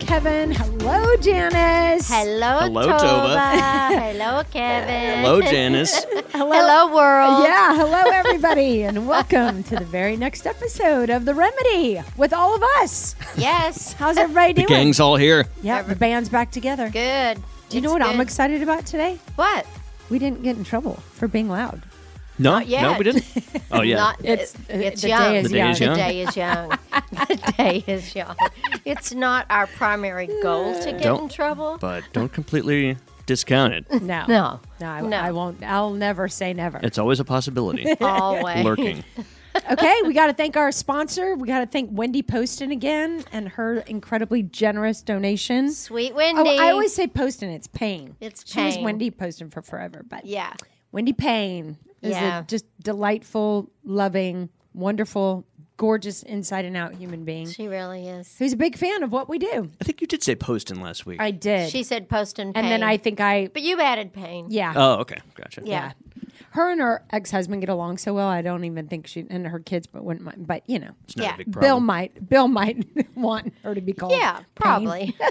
Kevin. Hello, Janice. Hello, Hello, Tova. Tova. Hello, Kevin. Hello, Janice. Hello, hello, world. Yeah, hello, everybody, and welcome to the very next episode of The Remedy with all of us. Yes. How's everybody The doing? gang's all here. Yeah, the band's back together. Good. Do you know It's what I'm excited about today? What? We didn't get in trouble for being loud. No, Not yet. no, we didn't. Oh yeah, Not, It's- it's it's the young. day is The day young. is The young. day is young. the day is young. It's not our primary goal to get Don't- in trouble. but don't completely discount it. No. No. No, I, No. I won't. I'll never say never. It's always a possibility Always. lurking. okay, we got to thank our sponsor. We got to thank Wendy Poston again and her incredibly generous donation. Sweet Oh, Wendy. I always say Poston. It's Payne. It's She was Payne. Wendy Poston for forever, but Yeah. Wendy Payne is Yeah. a just delightful, loving, wonderful, gorgeous, inside and out human being She really is. who's a big fan of what we do. I think you did say Poston last week. I did, She said post and and then I think I But you added pain. yeah. oh, okay, gotcha. Yeah. her and her ex-husband get along so well. I don't even think she and her kids, but wouldn't mind. But you know, It's not Yeah. a big problem. Bill might Bill might want her to be called. Yeah, Payne. probably.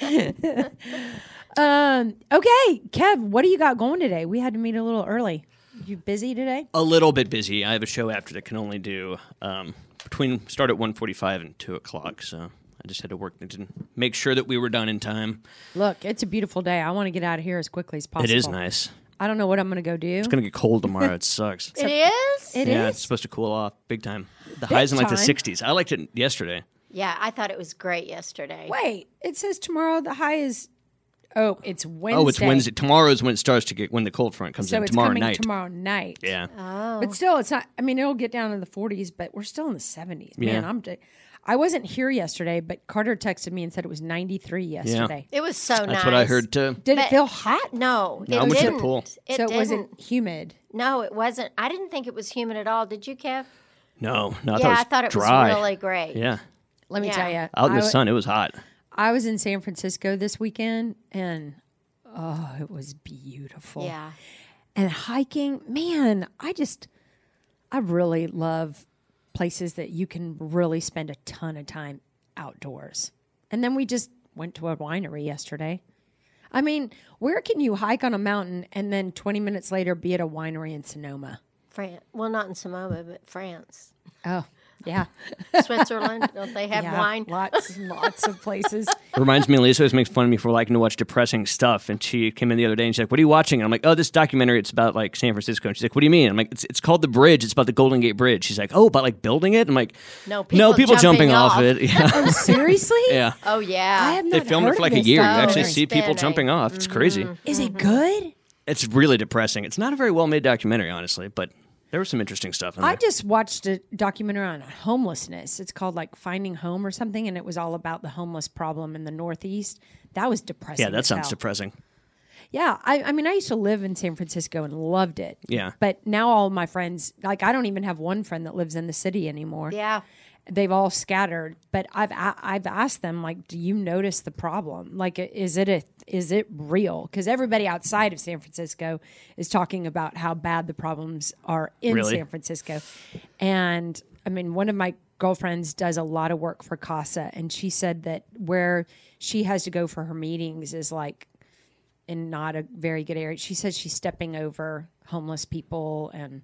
Um. Okay, Kev, what do you got going today? We had to meet a little early. You busy today? a little bit busy. I have a show after that can only do um, between start at 1.45 and two o'clock. So I just had to work to make sure that we were done in time. Look, it's a beautiful day. I want to get out of here as quickly as possible. It is nice. I don't know what I'm going to go do. It's gonna get cold tomorrow. It sucks. it is? It yeah, is? it's supposed to cool off big time. The highs in like the 60s. I liked it yesterday. Yeah, I thought it was great yesterday. Wait, it says tomorrow the high is. Oh, oh, it's Wednesday. Oh, it's Wednesday. Tomorrow is when it starts to get when the cold front comes So in. it's Tomorrow coming night. tomorrow night. Yeah. Oh. But still, it's not. I mean, it'll get down in the 40s, but we're still in the 70s. Man, Yeah. I'm. j- I wasn't here yesterday, but Carter texted me and said it was 93 yesterday. Yeah. It was so nice. That's what I heard too. Did it feel hot? No, No, it I went to the didn't. pool. It so it didn't. wasn't humid. No, it wasn't. I didn't think it was humid at all. Did you, Kev? No, no, I yeah, I thought thought it it was dry. was really great. Yeah, Let me Yeah. tell you, out in the wa- sun, it was hot. I was in San Francisco this weekend, and oh, it was beautiful. Yeah. and hiking man i just i really love places that you can really spend a ton of time outdoors and then we just went to a winery yesterday i mean where can you hike on a mountain and then 20 minutes later be at a winery in sonoma France. well, not in Sonoma, but France. oh yeah Switzerland, don't they have yeah wine? lots lots of places Reminds me, Lisa always makes fun of me for liking to watch depressing stuff. And she came in the other day and she's like, "What are you watching?" And I'm like, "Oh, this documentary. It's about like San Francisco." And she's like, "What do you mean?" I'm like, "It's, it's called The Bridge. It's about the Golden Gate Bridge." She's like, "Oh, about like building it?" I'm like, No, no, people people jumping, jumping off off. it." Yeah, oh seriously yeah. Oh, yeah. i have They filmed heard it for like a this year. You actually It's see people been a- jumping off. It's crazy. Mm. is it good It's really depressing. It's not a very well made documentary, honestly, but there was some interesting stuff in there. I just watched a documentary on homelessness. It's called like Finding Home or something, and it was all about the homeless problem in the Northeast. That was depressing. yeah, that sounds hell. depressing. Yeah, I, I mean, I used to live in San Francisco and loved it. Yeah. but now all my friends, like, I don't even have one friend that lives in the city anymore. yeah. They've all scattered. But I've I've asked them like, do you notice the problem? Like, is it a is it real? Because everybody outside of San Francisco is talking about how bad the problems are in Really? San Francisco, and I mean, one of my girlfriends does a lot of work for CASA, and she said that where she has to go for her meetings is like in not a very good area. She says she's stepping over homeless people and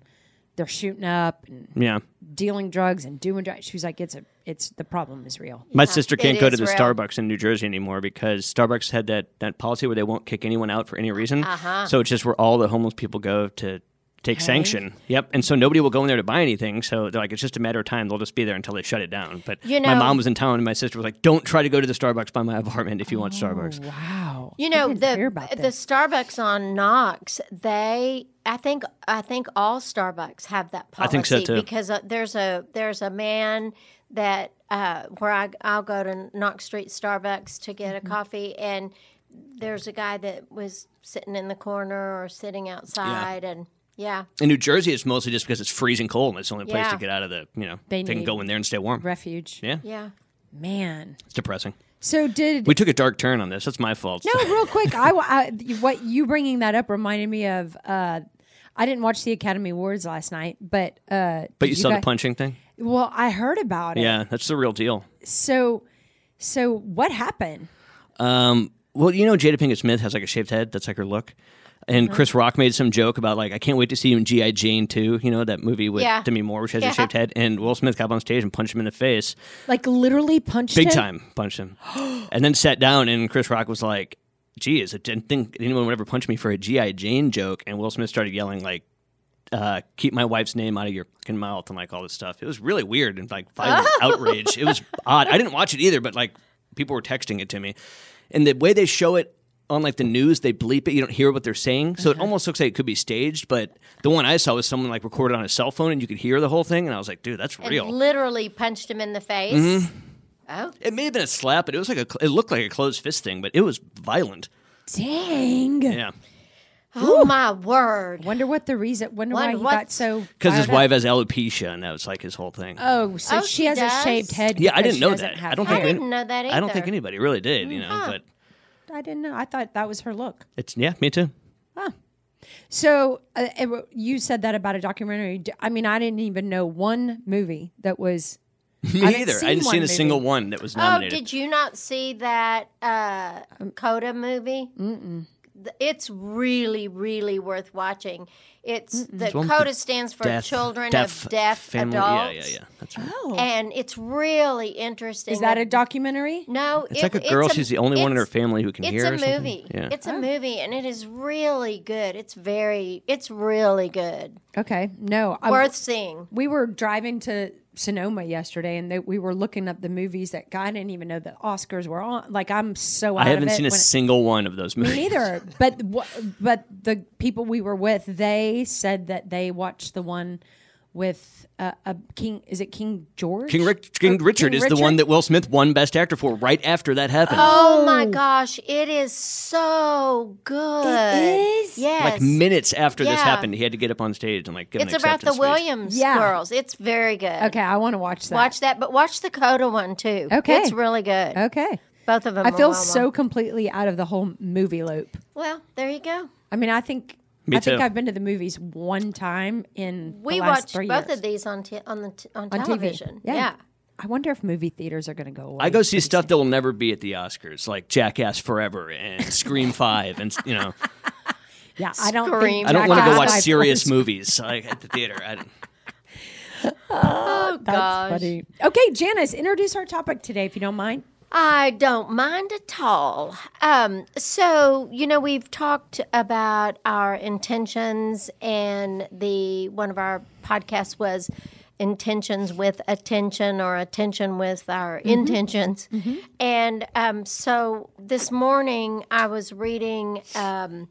they're shooting up and Yeah. dealing drugs and doing drugs. She was like, "It's a, it's the problem is real." My sister can't go to the real. Starbucks in New Jersey anymore because Starbucks had that, that policy where they won't kick anyone out for any reason. Uh-huh. So it's just where all the homeless people go to take sanction. Yep. And so nobody will go in there to buy anything. So they're like, it's just a matter of time. They'll just be there until they shut it down. But You know, my mom was in town and my sister was like, don't try to go to the Starbucks by my apartment if you want Starbucks. Wow, You know the the. Starbucks on Knox. They, I think, I think all Starbucks have that I policy think so, too. because uh, there's a there's a man that uh, where I I'll go to Knox Street Starbucks to get Mm-hmm. a coffee, and there's a guy that was sitting in the corner or sitting outside, and yeah, In New Jersey, it's mostly just because it's freezing cold and it's the only place Yeah. to get out of the, you know, They they, can need- go in there and stay warm. Refuge. Yeah, yeah. Man. it's depressing. So did We took a dark turn on this. That's my fault. No, real quick. I, I what you bringing that up reminded me of. Uh, I didn't watch the Academy Awards last night, but uh, but did you saw guys- the punching thing? Well, I heard about it. Yeah, that's the real deal. So, so what happened? Um, well, you know, Jada Pinkett Smith has like a shaved head. That's like her look. And Chris Rock made some joke about like, I can't wait to see you in G.I. Jane 2, you know, that movie with Yeah. Demi Moore, which has Yeah. a shaved head. And Will Smith got on stage and punched him in the face. Like literally punched him. Big him? time punched him. and then sat down and Chris Rock was like, geez, I didn't think anyone would ever punch me for a G.I. Jane joke. And Will Smith started yelling like, uh, keep my wife's name out of your fucking mouth and like all this stuff. It was really weird and like violent outrage. It was odd. I didn't watch it either, but like people were texting it to me. And the way they show it on like the news, they bleep it. You don't hear what they're saying. So it almost looks like it could be staged. But the one I saw was someone like recorded on a cell phone and you could hear the whole thing. And I was like, dude, that's And real. literally punched him in the face. Mm-hmm. Oh, It may have been a slap, but it was like a. It looked like a closed fist thing, but it was violent. Dang. Yeah, oh my word! Wonder what the reason. Wonder why he what- got so. because his wife has alopecia, and that was like his whole thing. Oh, so Oh, she, she has does? a shaved head. yeah, I didn't know that. I don't hair. think I didn't know that Either. I don't think anybody really did. You know, Huh. but I didn't know. I thought that was her look. it's yeah, me too. So uh, it- you said that about a documentary. I mean, I didn't even know one movie that was. Me haven't either. I didn't see a movie. single one that was Oh, nominated. did you not see that uh, Um, Coda movie? Mm-mm. It's really, really worth watching. It's the one Coda stands for deaf, Children deaf of Deaf family. Adults. Yeah, yeah, yeah. That's right. Oh, And it's really interesting. is that a documentary? No, It's it- like a girl. she's the only one in her family who can It's hear. It's a or movie. Yeah. It's a Oh. movie, and it is really good. It's very, it's really good. Okay, no, I, Worth seeing. we were driving to Sonoma yesterday, and they, we were looking up the movies that I didn't even know the Oscars were on. Like I'm so out I haven't seen a single one of those movies. Me neither. But but the people we were with, they said that they watched the one with uh, a King. Is it King George? King, Rich, King Or Richard is the one that Will Smith won Best Actor for right after that happened. Oh my gosh, it is so good. is? Yes. Like minutes after this happened, he had to get up on stage and like give it's an about the speech. Williams Yeah. girls. It's very good. Okay, I want to watch that. Watch that, but watch the Coda one too. Okay. It's really good. Okay. Both of them. I feel well so completely out of the whole movie loop. Well, there you go. I mean, I think Me I think. I've been to the movies one time in We the last watched both years. of these on t- on the t- on, on television. TV. Yeah. I wonder if movie theaters are going to go away. I go see stuff that will never be at the Oscars, like Jackass Forever and Scream Five, and you know, Yeah, I don't. Scream. Think I don't want to go watch serious movies like at the theater. I don't, Oh That's gosh. funny. Okay, Janice, introduce our topic today, if you don't mind. I don't mind at all. Um, so you know, we've talked about our intentions, and the one of our podcasts was intentions with attention or attention with our intentions. And um, so this morning, I was reading. Um,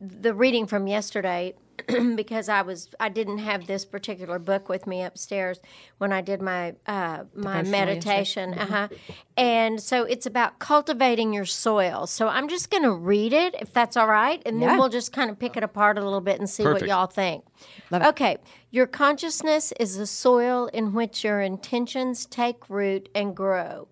the reading from yesterday because I was I didn't have this particular book with me upstairs when I did my uh, my meditation. Uh-huh. And so it's about cultivating your soil. So I'm just going to read it if that's all right, and Yeah. then we'll just kind of pick it apart a little bit and see what y'all think. Okay, your consciousness is the soil in which your intentions take root and grow.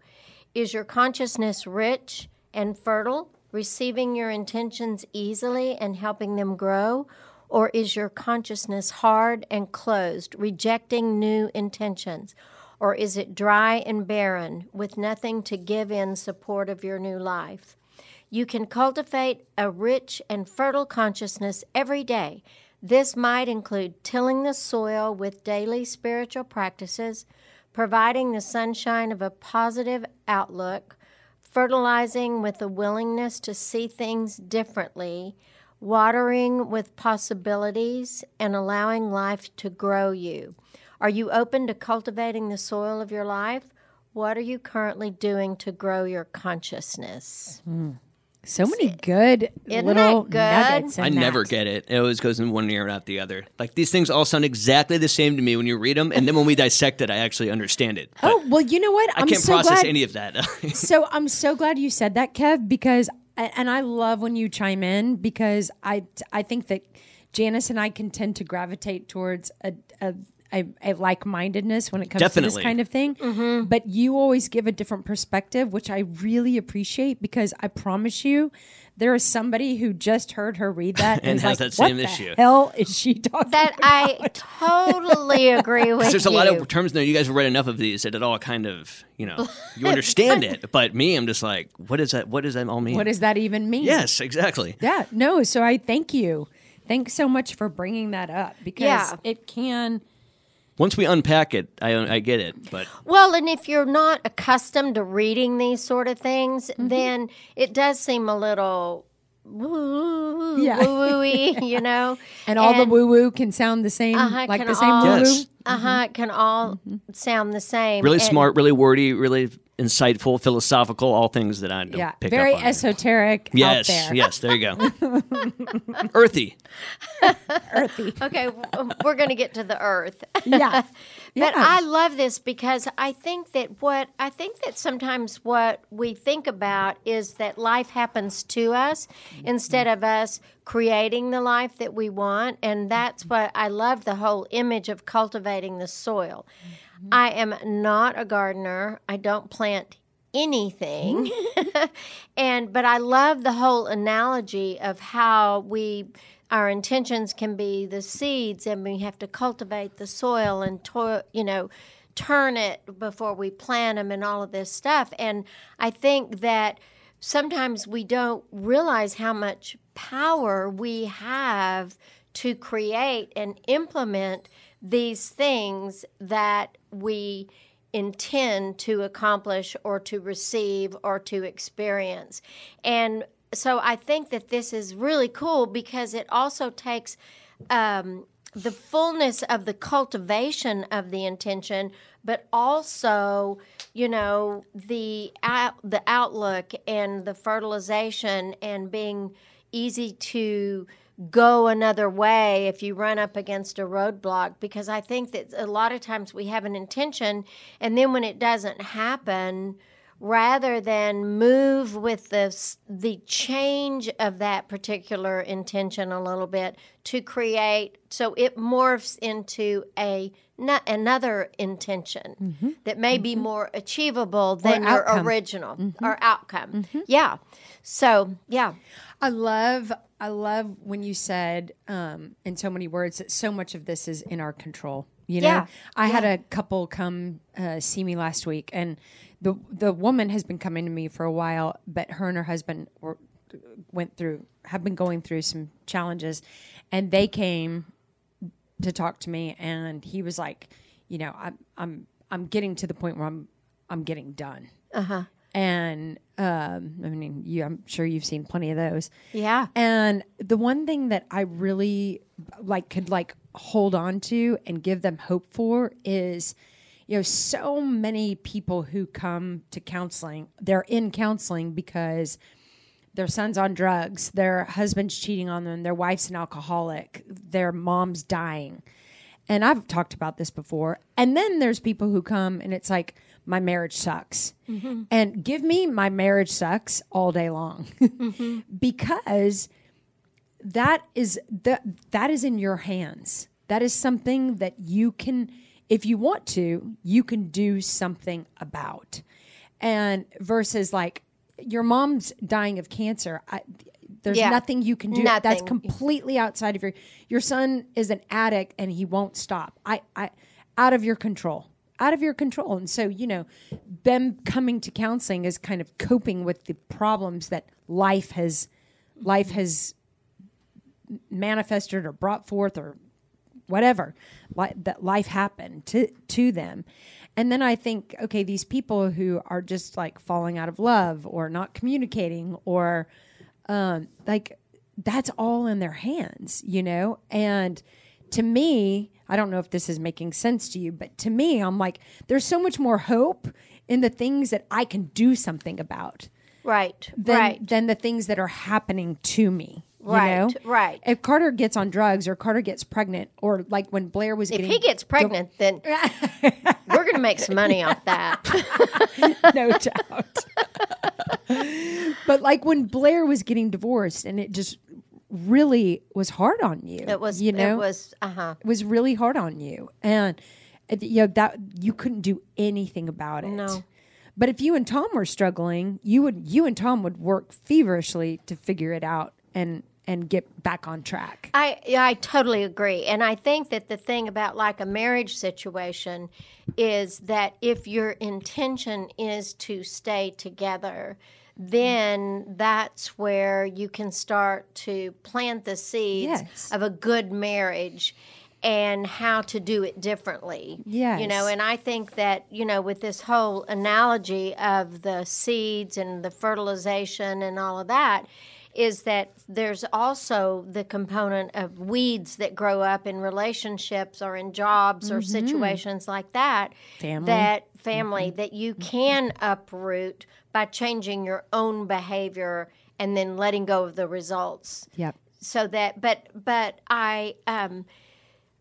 Is your consciousness rich and fertile, receiving your intentions easily and helping them grow? Or is your consciousness hard and closed, rejecting new intentions? Or is it dry and barren, with nothing to give in support of your new life? You can cultivate a rich and fertile consciousness every day. This might include tilling the soil with daily spiritual practices, providing the sunshine of a positive outlook, fertilizing with a willingness to see things differently, watering with possibilities, and allowing life to grow you. Are you open to cultivating the soil of your life? What are you currently doing to grow your consciousness? Hmm. So many good Isn't little that good? nuggets. in I never get it. It always goes in one ear and out the other. Like these things all sound exactly the same to me when you read them, and then when we dissect it, I actually understand it. But Oh well, you know what? I I'm can't so process glad. any of that. so I'm so glad you said that, Kev, because and I love when you chime in because I I think that Janice and I can tend to gravitate towards a a, a, a like mindedness when it comes to this kind of thing. Mm-hmm. But you always give a different perspective, which I really appreciate because I promise you. There is somebody who just heard her read that and, And has like, that same what issue." The hell is she talking That about? I totally agree with. There's a lot of terms there. You guys have read enough of these that it all kind of, you know, you understand it. But me, I'm just like, what is that? What does that all mean? What does that even mean? Yes, exactly. Yeah, no. So I thank you. Thanks so much for bringing that up because Yeah. it can. Once we unpack it, I I get it. But Well, and if you're not accustomed to reading these sort of things, Mm-hmm. then it does seem a little woo Yeah. woo woo, you know. And all the woo woo can sound the same, Uh-huh, like the same all- woo woo. Yes. Uh huh. It can all sound the same. really And- smart, really wordy, really insightful, philosophical, all things that I don't Yeah, pick very up on. esoteric Yes, there. yes, there you go. Earthy. Earthy. Okay, we're going to get to the earth. Yeah. But Yeah. I love this because I think that what I think that sometimes what we think about is that life happens to us mm-hmm. instead of us creating the life that we want. And mm-hmm. that's what I love the whole image of cultivating the soil. Mm-hmm. I am not a gardener, I don't plant anything. and but I love the whole analogy of how we our intentions can be the seeds and we have to cultivate the soil and to, you know turn it before we plant them and all of this stuff and I think that sometimes we don't realize how much power we have to create and implement these things that we intend to accomplish or to receive or to experience. And so I think that this is really cool because it also takes um, the fullness of the cultivation of the intention, but also, you know, the out, the outlook and the fertilization and being easy to go another way if you run up against a roadblock because I think that a lot of times we have an intention and then when it doesn't happen rather than move with the the change of that particular intention a little bit to create so it morphs into a no- another intention that may be more achievable than your outcome. original or outcome. Yeah. So, yeah. I love I love when you said um, in so many words that so much of this is in our control. You know, Yeah. I had a couple come uh, see me last week, and the the woman has been coming to me for a while, but her and her husband were went through have been going through some challenges, and they came to talk to me, and he was like, you know, I'm I'm I'm getting to the point where I'm I'm getting done. Uh huh. And um, I mean, you, I'm sure you've seen plenty of those. Yeah. And the one thing that I really like could like hold on to and give them hope for is you know so many people who come to counseling they're in counseling because their son's on drugs, their husband's cheating on them, their wife's an alcoholic, their mom's dying. And I've talked about this before. And then there's people who come and it's like, my marriage sucks. Mm-hmm. And give me my marriage sucks all day long mm-hmm. because that is that that is in your hands. That is something that you can if you want to, you can do something about. And versus like your mom's dying of cancer, I, there's Yeah. nothing you can do. That's completely outside of your your son is an addict and he won't stop. I I out of your control. Out of your control. And so, you know, them coming to counseling is kind of coping with the problems that life has life has manifested or brought forth or whatever li- that life happened to to them and then i think okay these people who are just like falling out of love or not communicating or um, like that's all in their hands you know and to me i don't know if this is making sense to you but to me i'm like there's so much more hope in the things that i can do something about Right. than right. than the things that are happening to me. Right, know? right. If Carter gets on drugs or Carter gets pregnant or like when Blair was if getting he gets pregnant, then we're going to make some money off that. no doubt. but like when Blair was getting divorced and it just really was hard on you. It was. you know, It was. Uh huh. it was really hard on you. And you know that you couldn't do anything about it. No. But if you and Tom were struggling, you would you and Tom would work feverishly to figure it out and and get back on track. I I totally agree, and I think that the thing about like a marriage situation is that if your intention is to stay together, then that's where you can start to plant the seeds Yes. of a good marriage and how to do it differently. Yes. You know, and I think that, you know, with this whole analogy of the seeds and the fertilization and all of that, is that there's also the component of weeds that grow up in relationships or in jobs or situations like that. Family. That family that you can uproot by changing your own behavior and then letting go of the results Yep. so that but but i um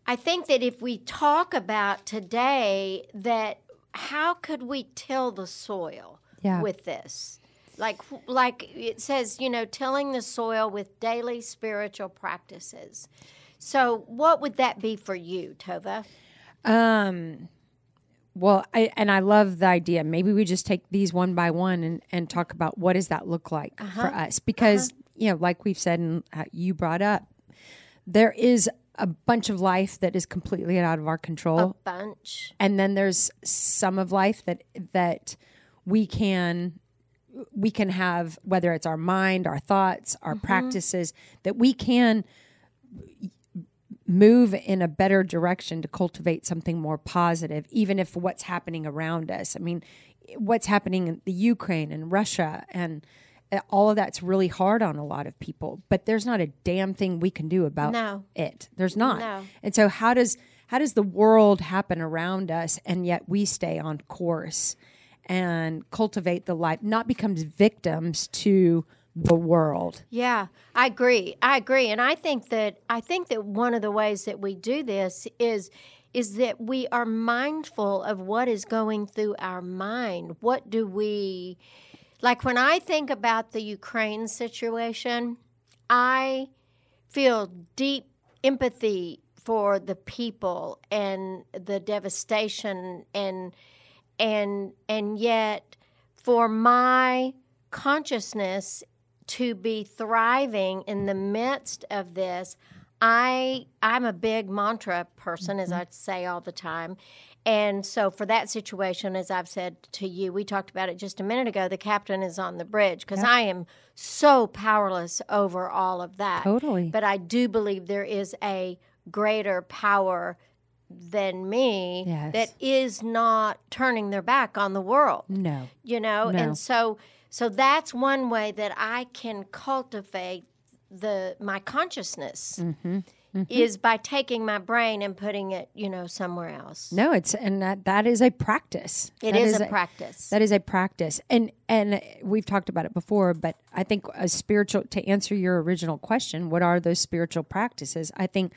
i think that if we talk about today that how could we till the soil Yeah. with this like like it says you know tilling the soil with daily spiritual practices. So what would that be for you tova? Um, well, I and I love the idea. Maybe we just take these one by one and and talk about what does that look like for us? Because you know, like we've said and uh, you brought up, there is a bunch of life that is completely out of our control, bunch. And then there's some of life that that we can we can have whether it's our mind, our thoughts, our practices that we can move in a better direction to cultivate something more positive, even if what's happening around us. I mean, what's happening in the Ukraine and Russia and uh, all of that's really hard on a lot of people, but there's not a damn thing we can do about No. it. There's not. No. And so how does how does the world happen around us and yet we stay on course and cultivate the life, not becomes victims to the world. Yeah, I agree. I agree, and I think that I think that one of the ways that we do this is is that we are mindful of what is going through our mind. What do we like when I think about the Ukraine situation, I feel deep empathy for the people and the devastation and and and yet for my consciousness to be thriving in the midst of this i i'm a big mantra person as mm-hmm. i say all the time. And so for that situation as i've said to you we talked about it just a minute ago the captain is on the bridge because i am so powerless over all of that. Totally. but i do believe there is a greater power than me Yes. that is not turning their back on the world No. you know No. and so so that's one way that i can cultivate the my consciousness Mm-hmm. is by taking my brain and putting it you know somewhere else No, it's and that that is a practice. It That is a practice That is a practice. And and we've talked about it before, but I think a spiritual to answer your original question, what are those spiritual practices? I think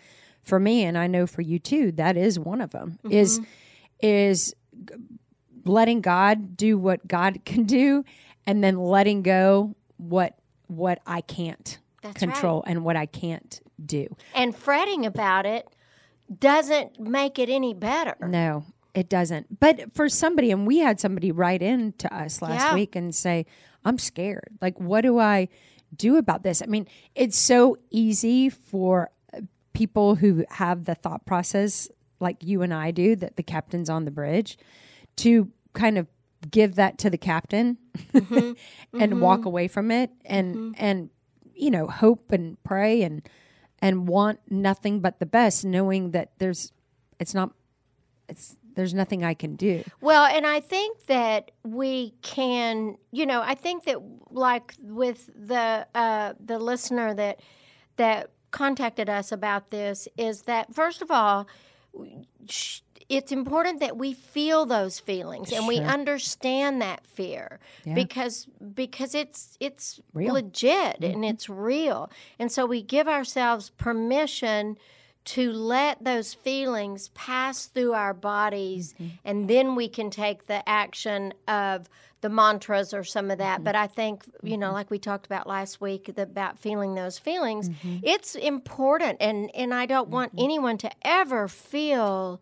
for me and I know for you too, that is one of them. Mm-hmm. Is is letting God do what God can do and then letting go what what I can't That's control and what I can't do. and fretting about it doesn't make it any better No, it doesn't. But for somebody, and we had somebody write in to us last Yeah. week and say, I'm scared. Like, what do I do about this? I mean, it's so easy for people who have the thought process like you and I do that the captain's on the bridge to kind of give that to the captain mm-hmm. and walk mm-hmm. away from it and mm-hmm. and you know hope and pray and and want nothing but the best knowing that there's it's not it's there's nothing I can do. Well, and I think that we can, you know, I think that like with the uh, the listener that that contacted us about this is that first of all, sh- it's important that we feel those feelings and we understand that fear Yeah. because because it's it's Real. legit and mm-hmm. it's real. And so we give ourselves permission to let those feelings pass through our bodies mm-hmm. and then we can take the action of the mantras or some of that. Mm-hmm. But i think you know mm-hmm. like we talked about last week the, about feeling those feelings it's important and and i don't want anyone to ever feel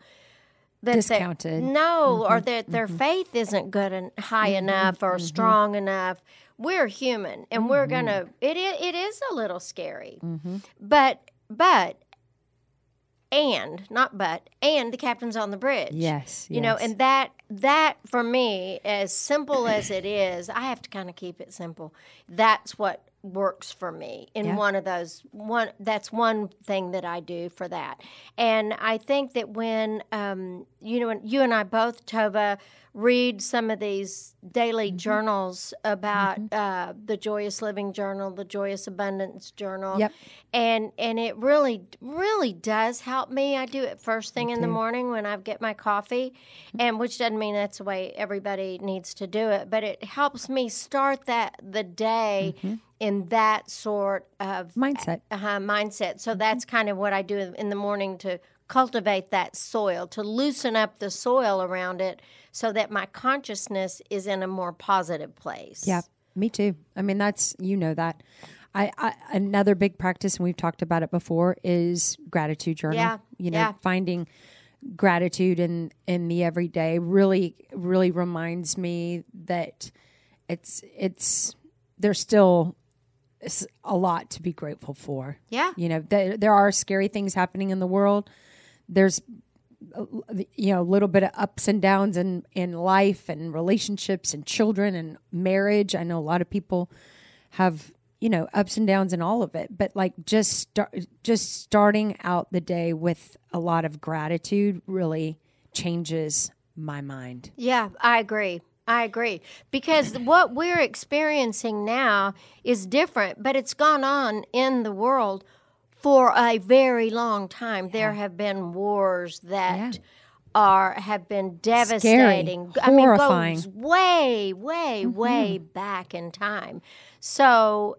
that Discounted. no or that their faith isn't good and high enough or strong enough. We're human and we're gonna It it is a little scary. But but and not but and the captain's on the bridge. Yes, you know and that that for me as simple as it is i have to kind of keep it simple. That's what works for me in Yeah. one of those one that's one thing that i do for that and i think that when um, you know you and i both tova read some of these daily Mm-hmm. journals about uh, the joyous living journal the joyous abundance journal Yep. and and it really really does help me i do it first thing in the morning when i get my coffee and which doesn't mean that's the way everybody needs to do it but it helps me start that the day in that sort of Mindset. uh, mindset so that's kind of what i do in the morning to cultivate that soil to loosen up the soil around it so that my consciousness is in a more positive place Yeah, me too. I mean, that's you know that. I, I another big practice, and we've talked about it before, is gratitude journal. Yeah, you know, yeah. finding gratitude in in the everyday really really reminds me that it's it's there's still a lot to be grateful for. yeah You know, there, there are scary things happening in the world. There's, you know, a little bit of ups and downs in, in life and relationships and children and marriage. I know a lot of people have, you know, ups and downs in all of it. But like just start, just starting out the day with a lot of gratitude really changes my mind. Yeah, I agree. I agree. Because what we're experiencing now is different, but it's gone on in the world for a very long time. There have been wars that Yeah. are have been devastating. I horrifying. mean, goes way, way, way back in time. So,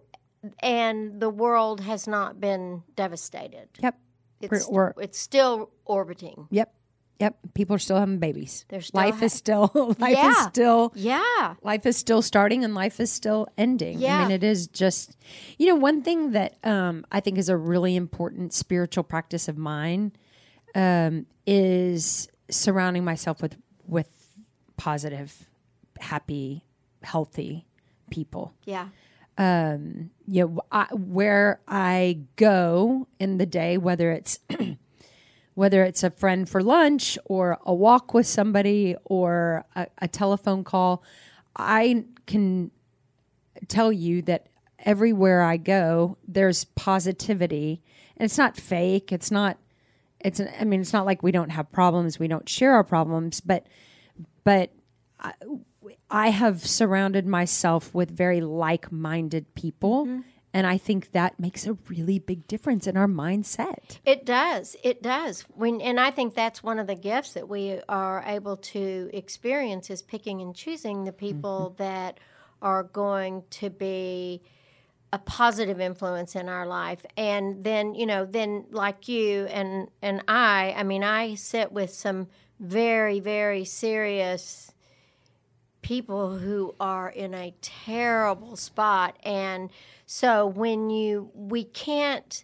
and the world has not been devastated. Yep. It's we're- it's still orbiting. Yep. Yep. People are still having babies. They're still life ha- is still life is Yeah. still Yeah. life is still starting and life is still ending. I mean, it is just, you know, one thing that um, I think is a really important spiritual practice of mine um, is surrounding myself with with positive, happy, healthy people. Yeah. You know, I, where I go in the day, whether it's whether it's a friend for lunch or a walk with somebody or a, a telephone call, I can tell you that everywhere I go, there's positivity, and it's not fake. It's not. It's. I mean, it's not like we don't have problems. We don't share our problems, but but I, I have surrounded myself with very like-minded people. Mm-hmm. And I think that makes a really big difference in our mindset. It does. It does. When and I think that's one of the gifts that we are able to experience is picking and choosing the mm-hmm. people that are going to be a positive influence in our life. And then, you know, then like you and and I, I mean, I sit with some very very serious people who are in a terrible spot and so when you we can't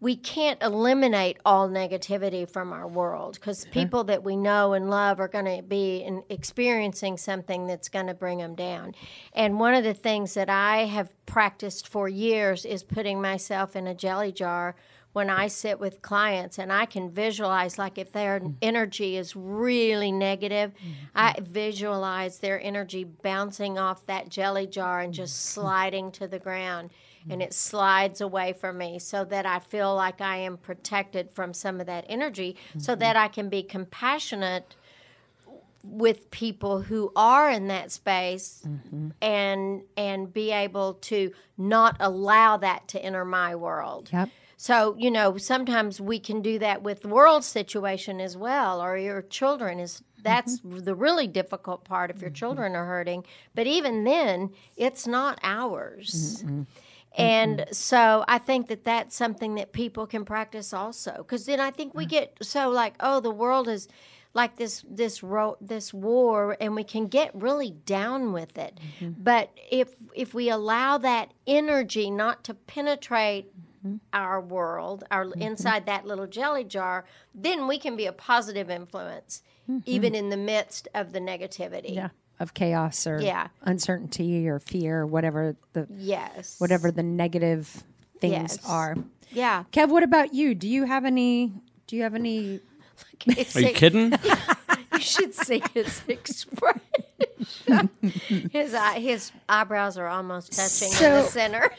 we can't eliminate all negativity from our world because uh-huh. people that we know and love are going to be in, experiencing something that's going to bring them down. And one of the things that I have practiced for years is putting myself in a jelly jar when I sit with clients and I can visualize, like if their mm. energy is really negative, mm-hmm. I visualize their energy bouncing off that jelly jar and just mm-hmm. sliding to the ground. And mm. it slides away from me so that I feel like I am protected from some of that energy so mm-hmm. that I can be compassionate with people who are in that space mm-hmm. and and be able to not allow that to enter my world Yep. So, you know, sometimes we can do that with the world situation as well, or your children is that's Mm-hmm. the really difficult part if your mm-hmm. children are hurting. But even then, it's not ours. Mm-hmm. And so I think that that's something that people can practice also. Because then I think we mm. get so like, oh, the world is like this this ro- this war, and we can get really down with it. Mm-hmm. But if if we allow that energy not to penetrate mm-hmm. our world, our inside that little jelly jar, then we can be a positive influence, even in the midst of the negativity. Yeah. Of chaos or Yeah. uncertainty or fear, or whatever the Yes. whatever the negative things Yes. are. Yeah. Kev, what about you? Do you have any? Do you have any? It's Are you kidding? You should see his expression. his eye, his eyebrows are almost touching in the center.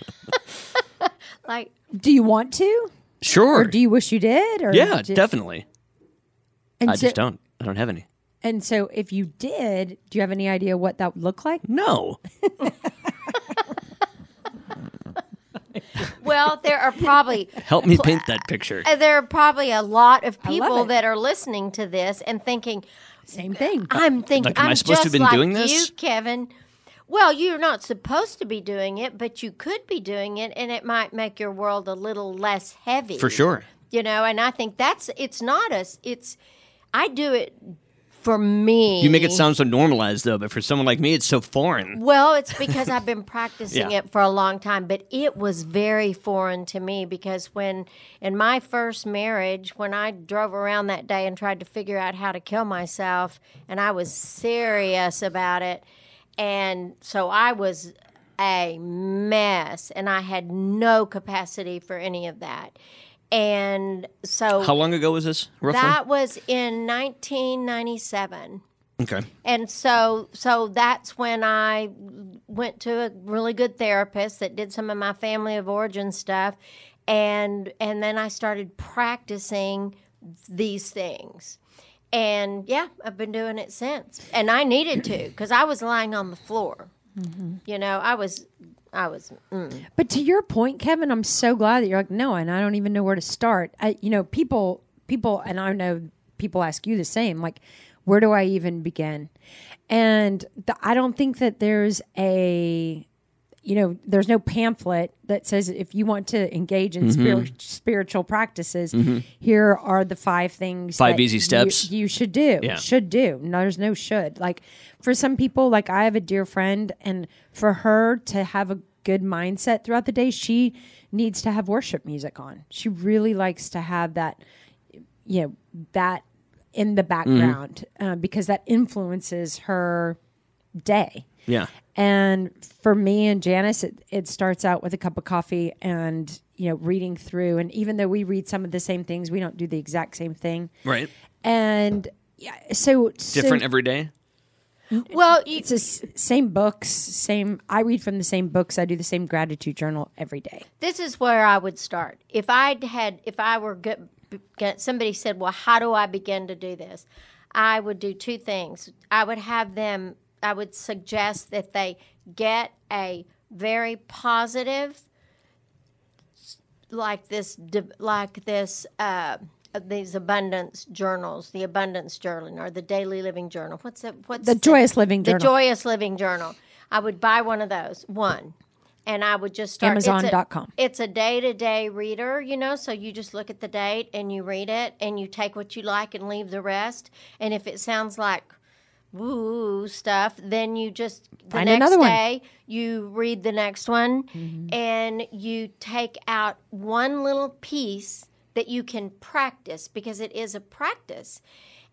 like Do you want to? Sure. Or do you wish you did? Or yeah, do- definitely. And I so, just don't. I don't have any. And so, if you did, do you have any idea what that would look like? No. well, there are probably Help me paint that picture. uh, there are probably a lot of love people it. that are listening to this and thinking, Same thing. I'm thinking, Like, am I I'm supposed to just have been like doing you, this? Kevin. Well, you're not supposed to be doing it, but you could be doing it, and it might make your world a little less heavy. For sure. you know. And I think that's it's not us. It's I do it for me. You make it sound so normalized, though, but for someone like me, it's so foreign. Well, it's because I've been practicing Yeah. it for a long time, but it was very foreign to me because when in my first marriage, when I drove around that day and tried to figure out how to kill myself, and I was serious about it, and so I was a mess, and I had no capacity for any of that. And so How long ago was this, roughly? that was in 1997 okay. and so so that's when i went to a really good therapist that did some of my family of origin stuff. And and then i started practicing these things. And yeah i've been doing it since. And i needed to because i was lying on the floor. Mm-hmm. You know i was i was mm. But to your point, Kevin, I'm so glad that you're like, no, and I don't even know where to start. I, you know, people, people, and I know people ask you the same. Like, where do I even begin? And the, I don't think that there's a, you know, there's no pamphlet that says if you want to engage in spirit, spiritual practices, here are the five things, Five easy you- steps. you, should do. Yeah. Should do. No, there's no should. Like for some people, like I have a dear friend, and for her to have a good mindset throughout the day, she needs to have worship music on. She really likes to have that, you know, that in the background uh, because that influences her day. Yeah. And for me and Janice, it, it starts out with a cup of coffee and, you know, reading through. And even though we read some of the same things, we don't do the exact same thing. Right. And yeah, so Different so every day. Well it's the same books, same. I read from the same books. I do the same gratitude journal every day. this is where I would start. If I had, if I were good, get, somebody said, "Well, how do I begin to do this?" I would do two things. I would have them. I would suggest that they get a very positive, like this, like this. Uh, Uh, these abundance journals, the abundance journal or the daily living journal. What's it? What's The Joyous Living the Joyous Living Journal. I would buy one of those, one, and I would just start. Amazon.com. It's a day to day reader, you know, so you just look at the date and you read it and you take what you like and leave the rest. And if it sounds like woo stuff, then you just the Find next day you read the next one mm-hmm. and you take out one little piece that you can practice because it is a practice.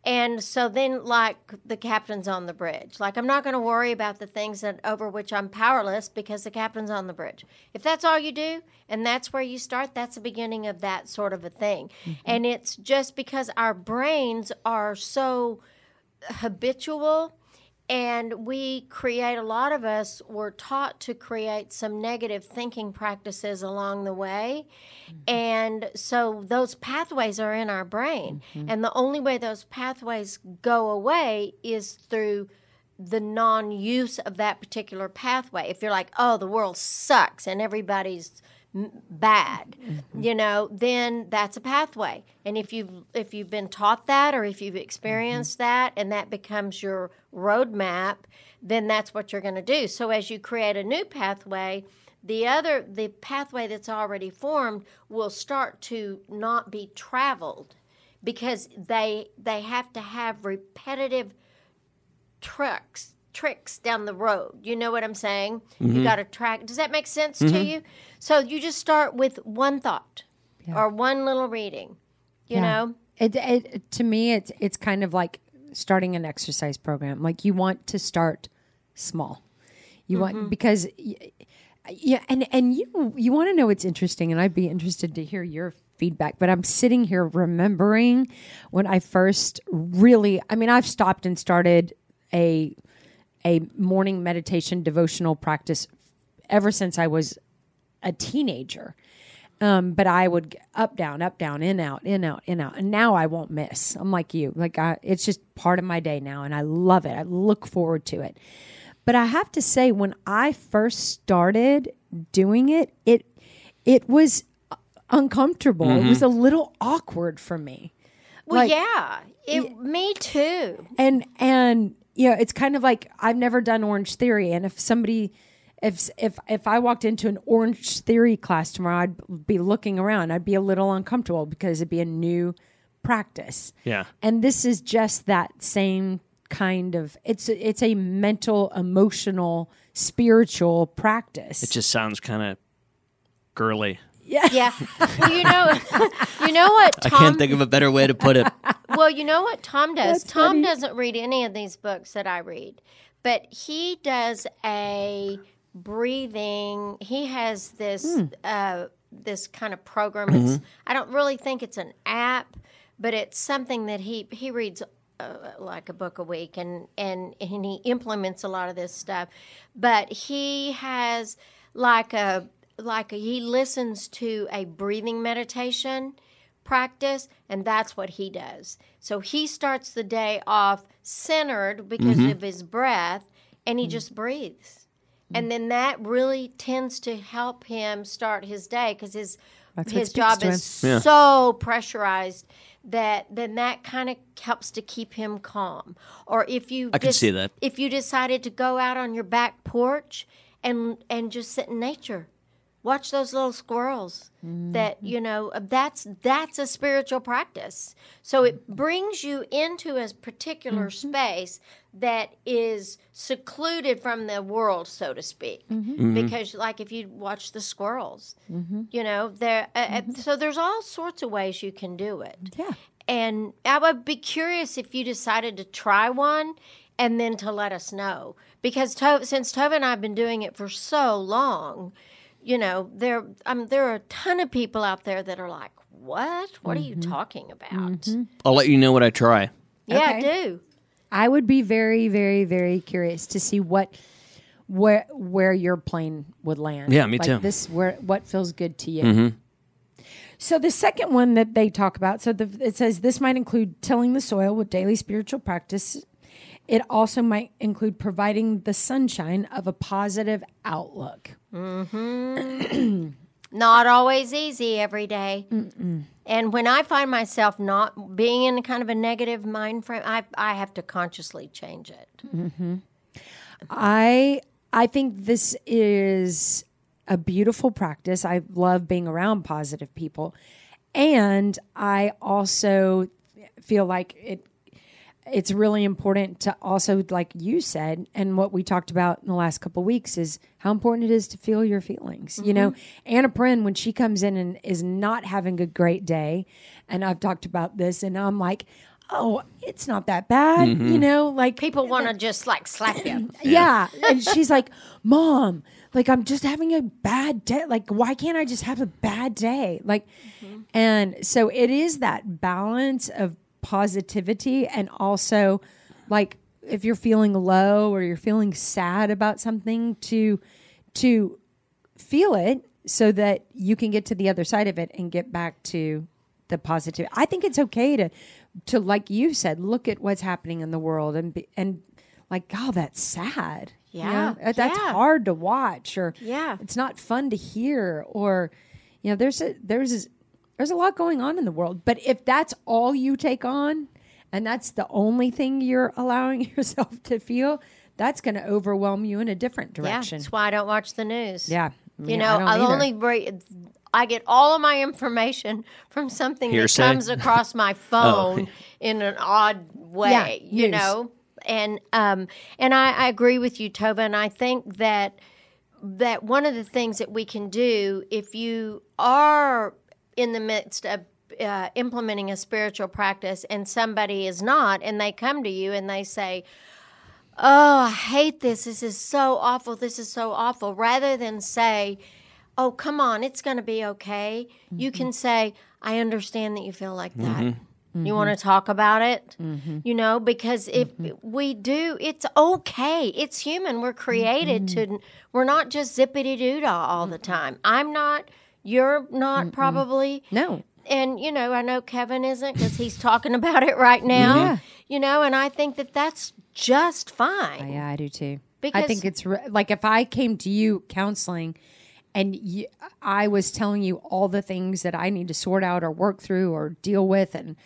And so then, like the captain's on the bridge, like I'm not going to worry about the things that over which I'm powerless because the captain's on the bridge. If that's all you do and that's where you start, that's the beginning of that sort of a thing. Mm-hmm. And it's just because our brains are so habitual and we create a lot of us were taught to create some negative thinking practices along the way. Mm-hmm. And so those pathways are in our brain. Mm-hmm. And the only way those pathways go away is through the non-use of that particular pathway. If you're like oh the world sucks and everybody's bad, mm-hmm. you know, then that's a pathway. And if you've if you've been taught that or if you've experienced mm-hmm. that and that becomes your roadmap, then that's what you're going to do. So as you create a new pathway, the other the pathway that's already formed will start to not be traveled because they they have to have repetitive tricks tricks down the road. You know what I'm saying? You mm-hmm. got to track. Does that make sense to mm-hmm. you? So you just start with one thought or one little reading. You Yeah. know? It, it to me it's it's kind of like starting an exercise program. Like you want to start small. You want mm-hmm. because yeah, and and you you want to know what's interesting, and I'd be interested to hear your feedback. But I'm sitting here remembering when I first really. I mean, I've stopped and started a a morning meditation devotional practice ever since I was a teenager. Um, but I would up, down, up, down, in, out, in, out, in, out. And now I won't miss. I'm like you. Like I, it's just part of my day now, and I love it. I look forward to it. But I have to say, when I first started doing it, it it was uncomfortable. It was a little awkward for me. Well, Like- yeah. It, me too. and and you know it's kind of like i've never done Orangetheory and if somebody if if if i walked into an Orangetheory class tomorrow i'd be looking around i'd be a little uncomfortable because it'd be a new practice Yeah. and this is just that same kind of it's it's a mental emotional spiritual practice It just sounds kind of girly. Yeah. well, you know, you know what I can't think of a better way to put it. Well, you know what Tom does? That's Tom funny. doesn't read any of these books that I read, but he does a breathing. He has this uh, this kind of program. It's, I don't really think it's an app, but it's something that he he reads. Uh, like a book a week, and, and and he implements a lot of this stuff, but he has like a like he listens to a breathing meditation, practice, and that's what he does. So he starts the day off centered because mm-hmm. of his breath, and he mm-hmm. just breathes. Mm-hmm. And then that really tends to help him start his day because his That's his job is. Yeah. so pressurized that then that kind of helps to keep him calm. Or if you I can see that. if you decided to go out on your back porch and and just sit in nature watch those little squirrels that mm-hmm. you know uh, that's that's a spiritual practice. So it mm-hmm. brings you into a particular mm-hmm. space that is secluded from the world so to speak. Because like if you watch the squirrels you know there uh, uh, so there's all sorts of ways you can do it. Yeah. And I would be curious if you decided to try one and then to let us know. Because to- since Tova and I have been doing it for so long, you know, there um, there are a ton of people out there that are like, what? What are you mm-hmm. talking about? Mm-hmm. I'll let you know what I try. Yeah, Okay. do. I would be very, very, very curious to see what where where your plane would land. Yeah, me like too. This where what feels good to you. Mm-hmm. So the second one that they talk about, so the, it says this might include tilling the soil with daily spiritual practice. It also might include providing the sunshine of a positive outlook. Mm-hmm. Not always easy every day. And when I find myself not being in kind of a negative mind frame, I, I have to consciously change it. Mm-hmm. I I think this is a beautiful practice. I love being around positive people. And I also feel like it it's really important to also like you said and what we talked about in the last couple of weeks is how important it is to feel your feelings you know mm-hmm. anna Prin, when she comes in and is not having a great day and i've talked about this and i'm like oh it's not that bad mm-hmm. you know like People want to just like slap you. yeah. And she's like, Mom, like, I'm just having a bad day. Like, why can't I just have a bad day? Like, mm-hmm. and so it is that balance of positivity and also, like, if you're feeling low or you're feeling sad about something, to, to feel it so that you can get to the other side of it and get back to the positive. I think it's okay to, to like you said, look at what's happening in the world and be, and like, oh, that's sad. You Yeah, know, that's yeah. hard to watch, or Yeah. it's not fun to hear, or you know, there's a there's a, there's a lot going on in the world. But if that's all you take on, and that's the only thing you're allowing yourself to feel, that's going to overwhelm you in a different Yeah, direction. that's why I don't watch the news. Yeah, You Yeah, know, I I only bra- I get all of my information from something Hearsay? that comes across my phone in an odd way. Yeah, you news. know, and um, and I, I agree with you, Tova, and I think that that one of the things that we can do if you are in the midst of uh, implementing a spiritual practice and somebody is not, and they come to you and they say, oh, I hate this. This is so awful. This is so awful. Rather than say, oh, come on, it's going to be okay, you can mm-hmm. say, I understand that you feel like that. Mm-hmm. You mm-hmm. want to talk about it? You know, because if we do, it's okay. It's human. We're created to, we're not just zippity doo dah all the time. I'm not, you're not probably no, and you know i know kevin isn't because he's talking about it right now Yeah. you know and i think that that's just fine oh, yeah, I do too. Because I think it's re- like if I came to you counseling, and you, I was telling you all the things that I need to sort out or work through or deal with, and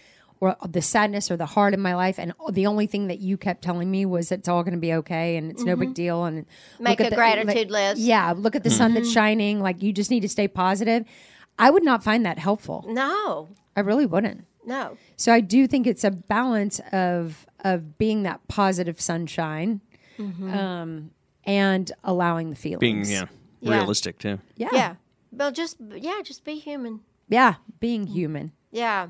or the sadness or the heart in my life, and the only thing that you kept telling me was it's all going to be okay and it's no big deal, and Mm-hmm. Make look at a the- gratitude like- list. Yeah, look at the sun that's shining. Like you just need to stay positive. I would not find that helpful. no I really wouldn't. no So I do think it's a balance of of being that positive sunshine, um, and allowing the feelings. Being yeah, Yeah. realistic too. yeah, yeah well just yeah just be human yeah, being human. yeah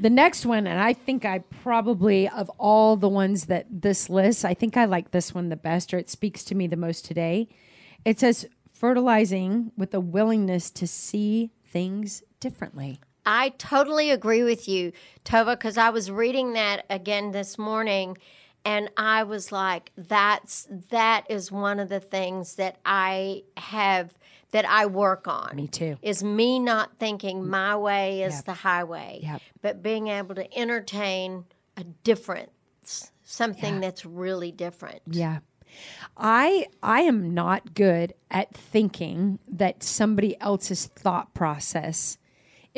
The next one, and I think I probably of all the ones that this lists, I think I like this one the best, or it speaks to me the most today. It says fertilizing with a willingness to see things differently. I totally agree with you, Tova, because I was reading that again this morning and I was like, that's that is one of the things that I have that I work on. Me too. Is me not thinking mm. my way is Yep. the highway, Yep. but being able to entertain a difference, something that's really different. Yeah. I I am not good at thinking that somebody else's thought process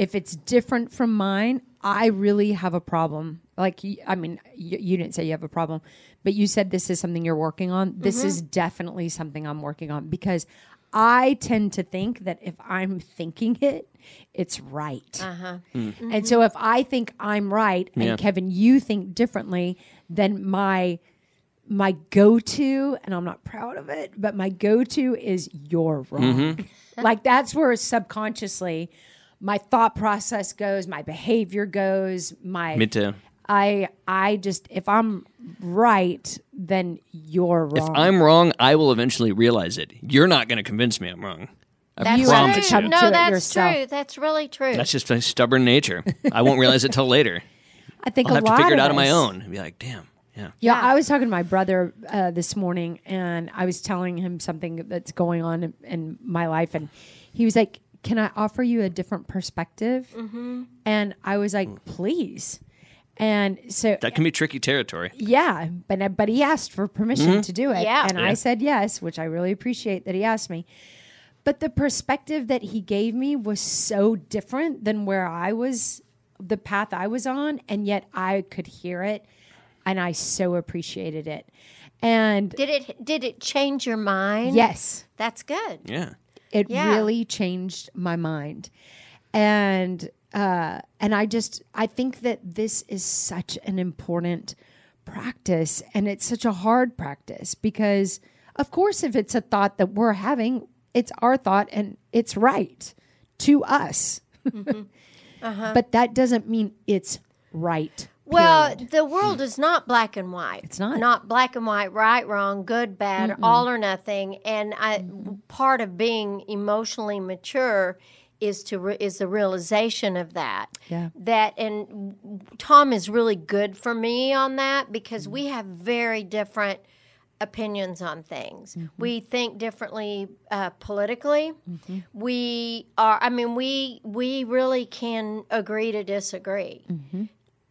if it's different from mine, I really have a problem. Like I mean, you, you didn't say you have a problem, but you said this is something you're working on. This mm-hmm. is definitely something I'm working on because I tend to think that if I'm thinking it, it's right. Uh-huh. And so if I think I'm right and Yeah. Kevin you think differently, then my my go-to and I'm not proud of it, but my go-to is you're wrong. like that's where subconsciously my thought process goes, my behavior goes, my Me too. I I just if I'm right, then you're wrong. If. I'm wrong, I will eventually realize it. You're not going to convince me I'm wrong. I That's You have to promise true. you. No, that's yourself. true. That's really true. That's just my stubborn nature. I won't realize it till later. I think I'll a have to figure it of out on my own and be like, damn, yeah. Yeah, Yeah. I was talking to my brother uh, this morning, and I was telling him something that's going on in, in my life, and he was like, "Can I offer you a different perspective?" Mm-hmm. And I was like, "Please." And so, That can be tricky territory. yeah, but but he asked for permission mm-hmm. to do it, Yeah. and Yeah. I said yes, which I really appreciate that he asked me. But the perspective that he gave me was so different than where I was, the path I was on, and yet I could hear it, and I so appreciated it. And did it did it change your mind? yes, That's good. Yeah. it Yeah. really changed my mind, and uh, and I just I think that this is such an important practice, and it's such a hard practice because, of course, if it's a thought that we're having, it's our thought and it's right to us, but that doesn't mean it's right. Well, period. the world is not black and white. It's not. Not black and white, right, wrong, good, bad, all or nothing. And I, part of being emotionally mature is to re- is the realization of that. Yeah. That and Tom is really good for me on that because mm-hmm. we have very different opinions on things. Mm-hmm. We think differently uh, politically. Mm-hmm. We are. I mean, we we really can agree to disagree.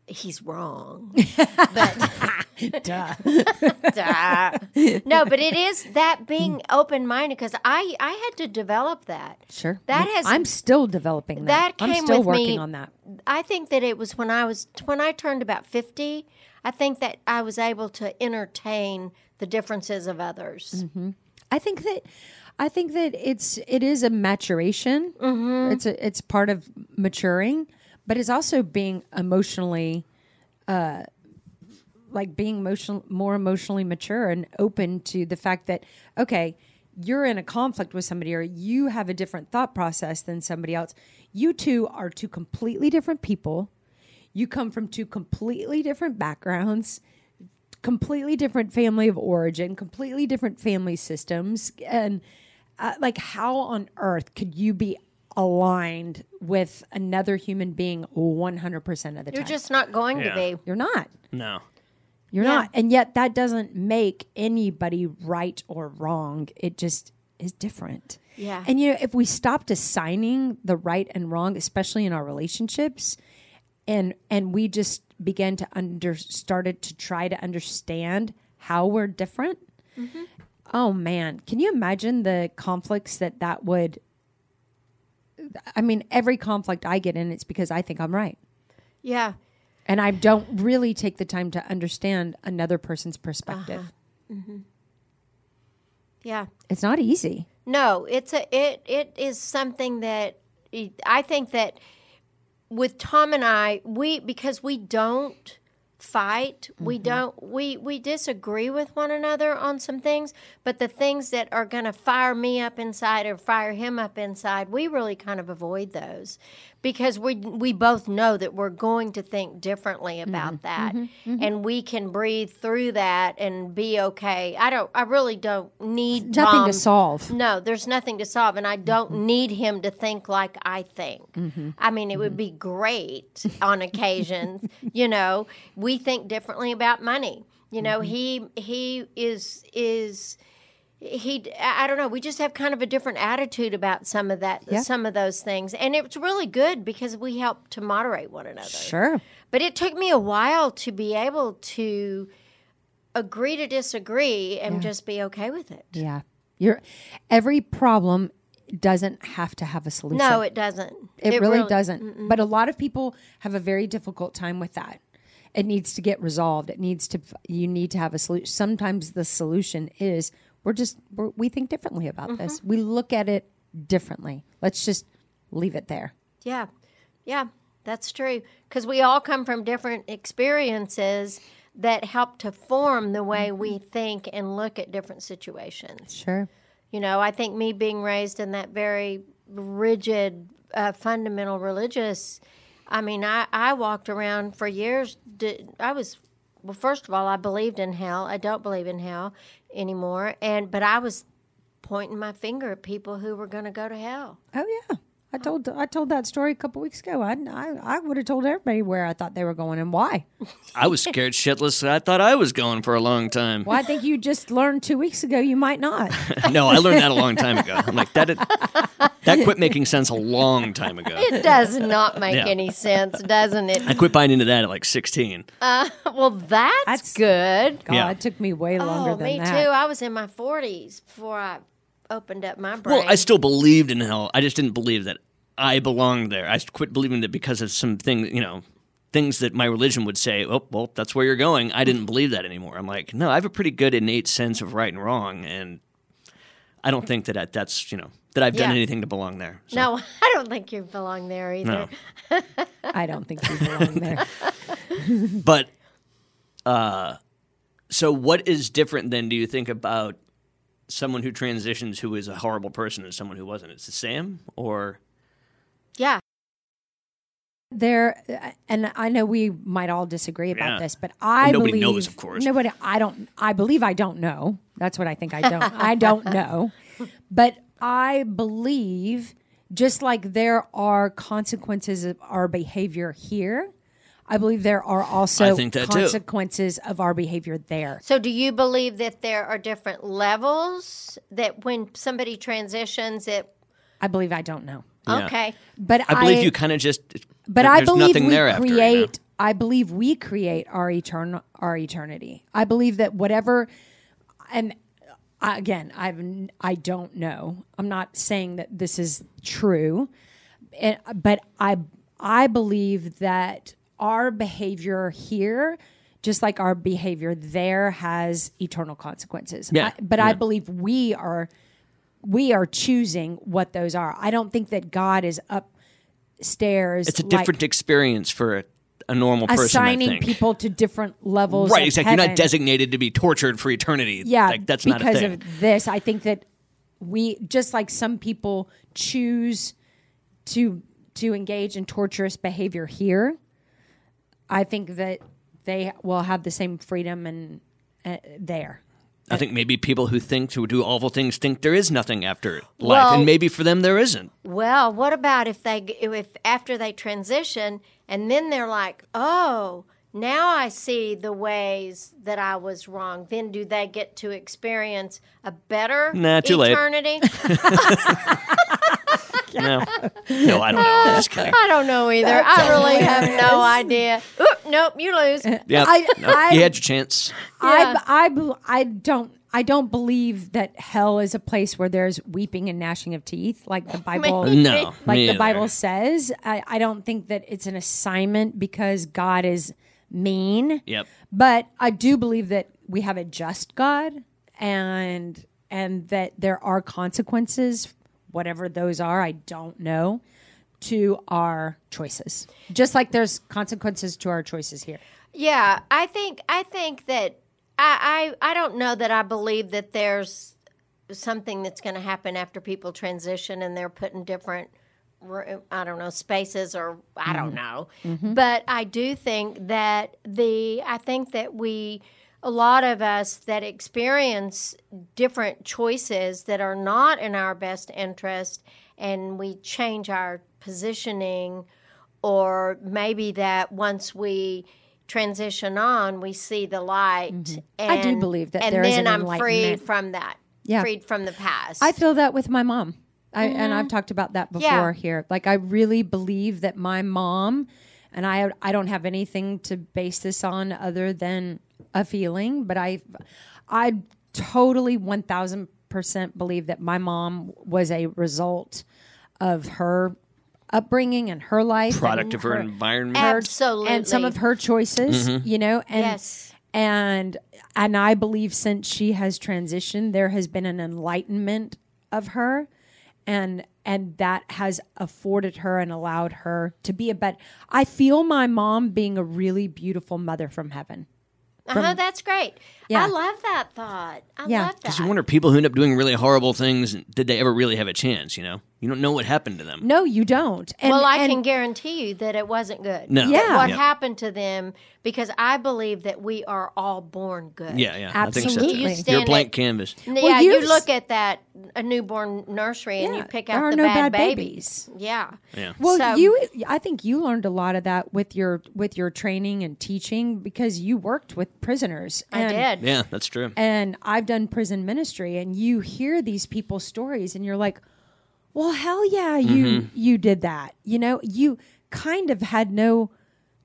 He's wrong, but Duh. Duh. no, but it is that being open minded because I I had to develop that. Sure. That has- I'm still developing that. that I'm still working me- on that. I think that it was when I was when I turned about fifty. I think that I was able to entertain the differences of others. I think that I think that it's it is a maturation. Mm-hmm. It's a it's part of maturing, but it's also being emotionally, uh, like being emotional more emotionally mature and open to the fact that okay, you're in a conflict with somebody or you have a different thought process than somebody else. You two are two completely different people. You come from two completely different backgrounds completely different family of origin, completely different family systems, and uh, like how on earth could you be aligned with another human being 100% of the time. You're just not going Yeah. to be. You're not. No. You're Yeah. not. And yet that doesn't make anybody right or wrong. It just is different. Yeah. And you know, if we stopped assigning the right and wrong, especially in our relationships, and and we just began to under started to try to understand how we're different. Mm-hmm. Oh man, can you imagine the conflicts that that would I mean, every conflict I get in, it's because I think I'm right Yeah. And I don't really take the time to understand another person's perspective. Uh-huh. Mm-hmm. Yeah. It's not easy. No, it's a it it is something that I think that with Tom and I, we because we don't fight, we mm-hmm. don't we we disagree with one another on some things, but the things that are going to fire me up inside or fire him up inside, we really kind of avoid those because we we both know that we're going to think differently mm-hmm. about that mm-hmm. Mm-hmm. and we can breathe through that and be okay. I don't I really don't need Nothing Tom to solve. no, there's nothing to solve, and I don't need him to think like I think. I mean, it would be great on occasions. you know, we think differently about money. You know, he he is is he. I don't know. We just have kind of a different attitude about some of that, Yeah. some of those things, and it's really good because we help to moderate one another. Sure. But it took me a while to be able to agree to disagree and just be okay with it. Yeah. You're every problem doesn't have to have a solution. No, it doesn't. it, really, doesn't. But a lot of people have a very difficult time with that. It needs to get resolved. It needs to you need to have a solution. Sometimes the solution is we're just we're, we think differently about Mm-hmm. this. We look at it differently. Let's just leave it there. Yeah, yeah, that's true. Because we all come from different experiences that help to form the way we think and look at different situations. Sure. You know, I think me being raised in that very rigid, uh, fundamental religious, I mean, I, I walked around for years. Did, I was, well, first of all, I believed in hell. I don't believe in hell anymore. And, but I was pointing my finger at people who were going to go to hell. Oh yeah, I told I told that story a couple weeks ago. I I, I would have told everybody where I thought they were going and why. I was scared shitless. I thought I was going for a long time. Well, I think you just learned two weeks ago you might not. no, I learned that a long time ago. I'm like that. That quit making sense a long time ago. It does not make Yeah. any sense, doesn't it? I quit buying into that at like 16. Uh, Well, that's, That's- good. God, Yeah. it took me way longer Oh, than me that. Me too. I was in my 40s before I opened up my brain. Well, I still believed in hell. I just didn't believe that I belonged there. I quit believing that because of some things, you know, things that my religion would say. Oh, well, that's where you're going. I didn't believe that anymore. I'm like, no, I have a pretty good innate sense of right and wrong, and I don't think that I, that's you know that I've done Yeah. anything to belong there. So, no, I don't think you belong there either. no. I don't think you belong there. But uh, so what is different then? Do you think about someone who transitions who is a horrible person and someone who wasn't? It's the same, or Yeah. there and i know we might all disagree about Yeah. this but i nobody believe knows, of course. nobody i don't i believe i don't know that's what i think i don't i don't know but i believe just like there are consequences of our behavior here i believe there are also I think that too. consequences of our behavior there So, do you believe that there are different levels that when somebody transitions, it i believe i don't know Yeah. okay? but I believe you kind of just. But I believe nothing we there after, you know? create I believe we create our eternal our eternity. I believe that whatever and I- again, I've n- I don't know. I'm not saying that this is true, and, but I I believe that our behavior here, just like our behavior there, has eternal consequences. Yeah. I- but I believe we are we are choosing what those are. I don't think that God is upstairs. It's a like, different experience for a, a normal person. I assigning think. people to different levels. right? Exactly. You're not designated to be tortured for eternity. Yeah, like, that's not because of this. I think that we just like some people choose to to engage in torturous behavior here. I think that they will have the same freedom and uh, there. I think maybe people who think who do awful things think there is nothing after life, Well- and maybe for them there isn't. Well, what about if they if after they transition and then they're like, "Oh, now I see the ways that I was wrong." Then do they get to experience a better Nah, too late. eternity? No, no, I don't know. I'm just kidding. I don't know either. I really have no idea. Oop, nope, you lose. Yeah, I- no, I- you had your chance. I, I, I don't I don't believe that hell is a place where there's weeping and gnashing of teeth like the Bible No, like the. Bible says. I, I don't think that it's an assignment because God is mean. Yep. But I do believe that we have a just God and and that there are consequences, whatever those are, I don't know, to our choices. Just like there's consequences to our choices here. Yeah, I think I think that I I, I don't know that I believe that there's something that's going to happen after people transition and they're put in different I don't know spaces or I don't mm-hmm. know. Mm-hmm. But I do think that the I think that we a lot of us that experience different choices that are not in our best interest and we change our positioning or maybe that once we transition on we see the light and, Mm-hmm. I do believe that and there is then an i'm freed from that Yeah. freed from the past I feel that with my mom. I, And I've talked about that before Yeah. here. Like I really believe that my mom, and I I don't have anything to base this on other than a feeling, but I I totally one thousand percent believe that my mom was a result of her upbringing and her life, Product of her environment. Absolutely. and some of her choices. Mm-hmm. You know, and Yes. and and I believe since she has transitioned, there has been an enlightenment of her, and and that has afforded her and allowed her to be a better. I feel my mom being a really beautiful mother from heaven. Uh-huh, that's great Yeah. i love that thought i Yeah. love that Because you wonder, people who end up doing really horrible things, did they ever really have a chance? You know, you don't know what happened to them. No, you don't. And, well, I and- can guarantee you that it wasn't good. No. Yeah. What Yep. happened to them? Because I believe that we are all born good. Yeah, yeah, I think so. Absolutely. too. You You're a blank at- canvas. yeah, you you look at that a newborn nursery and Yeah, you pick there out are the no bad, bad babies. babies. Yeah. Yeah. Well, So- you, I think you learned a lot of that with your with your training and teaching because you worked with prisoners. I and, Yeah, that's true. and I've done prison ministry and you hear these people's stories and you're like, "Well, hell yeah, you Mm-hmm. you did that." You know, you kind of had no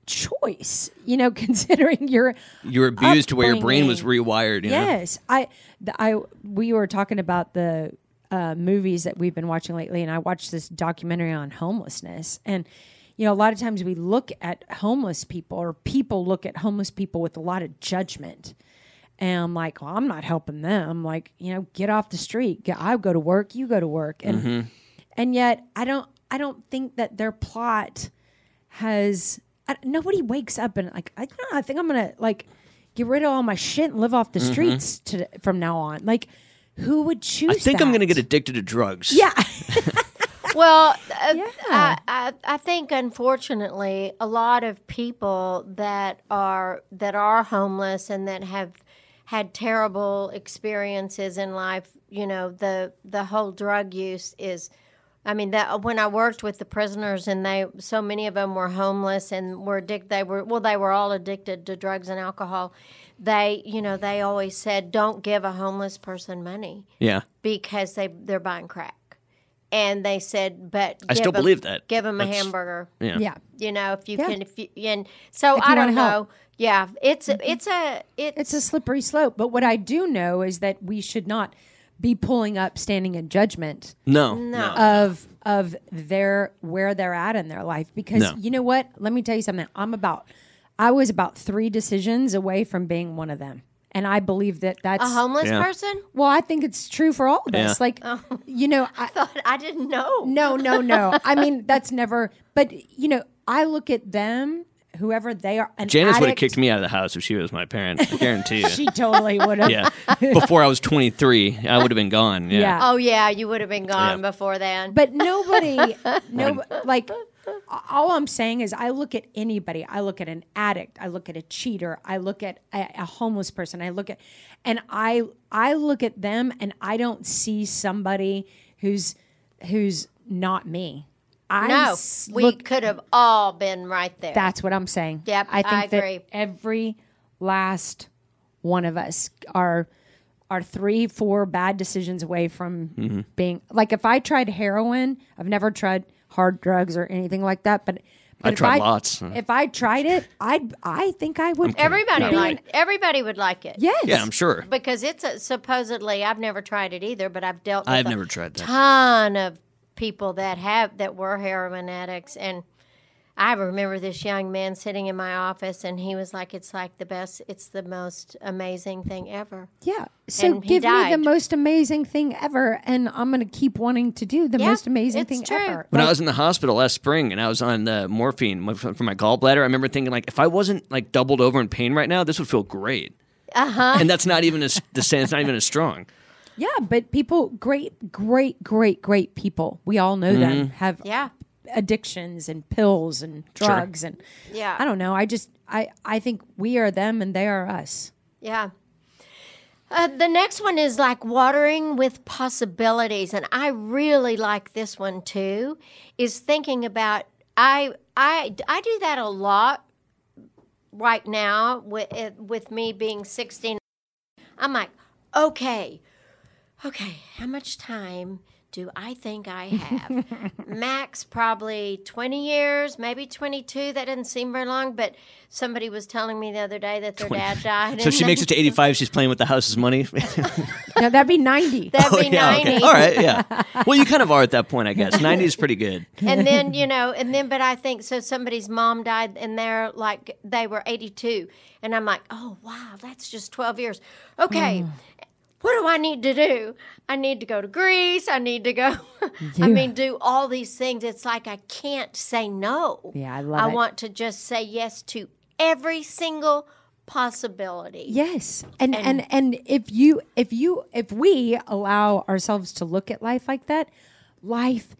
choice, you know, considering your You were abused to where your brain was rewired. You know? Yes, I, the, I, we were talking about the uh, movies that we've been watching lately, and I watched this documentary on homelessness. And you know, a lot of times we look at homeless people, or people look at homeless people with a lot of judgment. And I'm like, well, I'm not helping them. Like, you know, get off the street. I go to work. You go to work. And and yet, I don't. I don't think that their plot has I, nobody wakes up and like I, don't I think I'm gonna like get rid of all my shit and live off the streets to, from now on. Like, who would choose? I think I'm going to get addicted to drugs. Yeah, Well, uh, Yeah. I, I, I think unfortunately a lot of people that are that are homeless and that have had terrible experiences in life, you know, the the whole drug use is. I mean that when I worked with the prisoners and they so many of them were homeless and were addicted they were well they were all addicted to drugs and alcohol. They, you know, they always said don't give a homeless person money Yeah. because they they're buying crack. And they said, "But I still still 'em- believe that. Give them a That's- hamburger." Yeah. Yeah. You know, if you Yeah. can, if you and so If I don't know. help. Yeah, it's a, it's a it's, It's a slippery slope. But what I do know is that we should not be pulling up, standing in judgment No. No. of of their where they're at in their life because No. you know what let me tell you something i'm about i was about three decisions away from being one of them and i believe that that's a homeless Yeah. person. well i think it's true for all of us Yeah. like oh. you know I, Thought I didn't know. no no no i mean that's never but you know i look at them whoever they are an Janice would have kicked me out of the house if she was my parent. I guarantee you. she totally would have yeah. Before I was 23, I would have been gone. Yeah. Yeah. Oh yeah, you would have been gone Yeah. before then. But nobody, no, like, all I'm saying is, I look at anybody. I look at an addict. I look at a cheater. I look at a, a homeless person. I look at, and I, I look at them, and I don't see somebody who's, who's not me. I no, s- we look. could have all been right there. That's what I'm saying. Yep, I think I agree. that every last one of us are are three, four bad decisions away from Mm-hmm. being like if I tried heroin, I've never tried hard drugs or anything like that, but, but I if tried lots. If I tried it, I'd I think I would everybody be- like everybody would like it. Yes. Yeah, I'm sure. because it's a, supposedly I've never tried it either, but I've dealt. with I've a never tried that. ton of people that have that were heroin addicts and I remember this young man sitting in my office and he was like it's like the best it's the most amazing thing ever. Yeah. So And give me the most amazing thing ever and I'm gonna keep wanting to do the Yeah, most amazing thing true. ever. When I was in the hospital last spring and I was on the morphine for my gallbladder, I remember thinking like, if I wasn't like doubled over in pain right now, this would feel great. Uh Uh-huh. And that's not even as the same. It's not even as strong. Yeah, but people, great, great, great, great people. We all know them have Yeah. Addictions and pills and drugs and Yeah. I don't know. I just I I think we are them and they are us. Yeah. Uh, the next one is like watering with possibilities, and I really like this one too. Is thinking about I I I do that a lot right now with uh, with me being sixteen. I'm like, okay, okay, how much time do I think I have? Max, probably 20 years, maybe 22. That doesn't seem very long, but somebody was telling me the other day that their dad died. So and she makes it to 85. She's playing with the house's money. No, that'd be ninety. That'd be oh, yeah. 90. Okay. All right. Yeah. Well, you kind of are at that point, I guess. 90 is pretty good. and then you know and then but i think so somebody's mom died and they're like they were 82 and i'm like oh wow that's just 12 years okay mm. What do i need to do? I need to go to greece. I need to go i mean do all these things. It's like i can't say no. Yeah, I love i it. want to just say yes to every single possibility. Yes. And, and and if you if you if we allow ourselves to look at life like that, life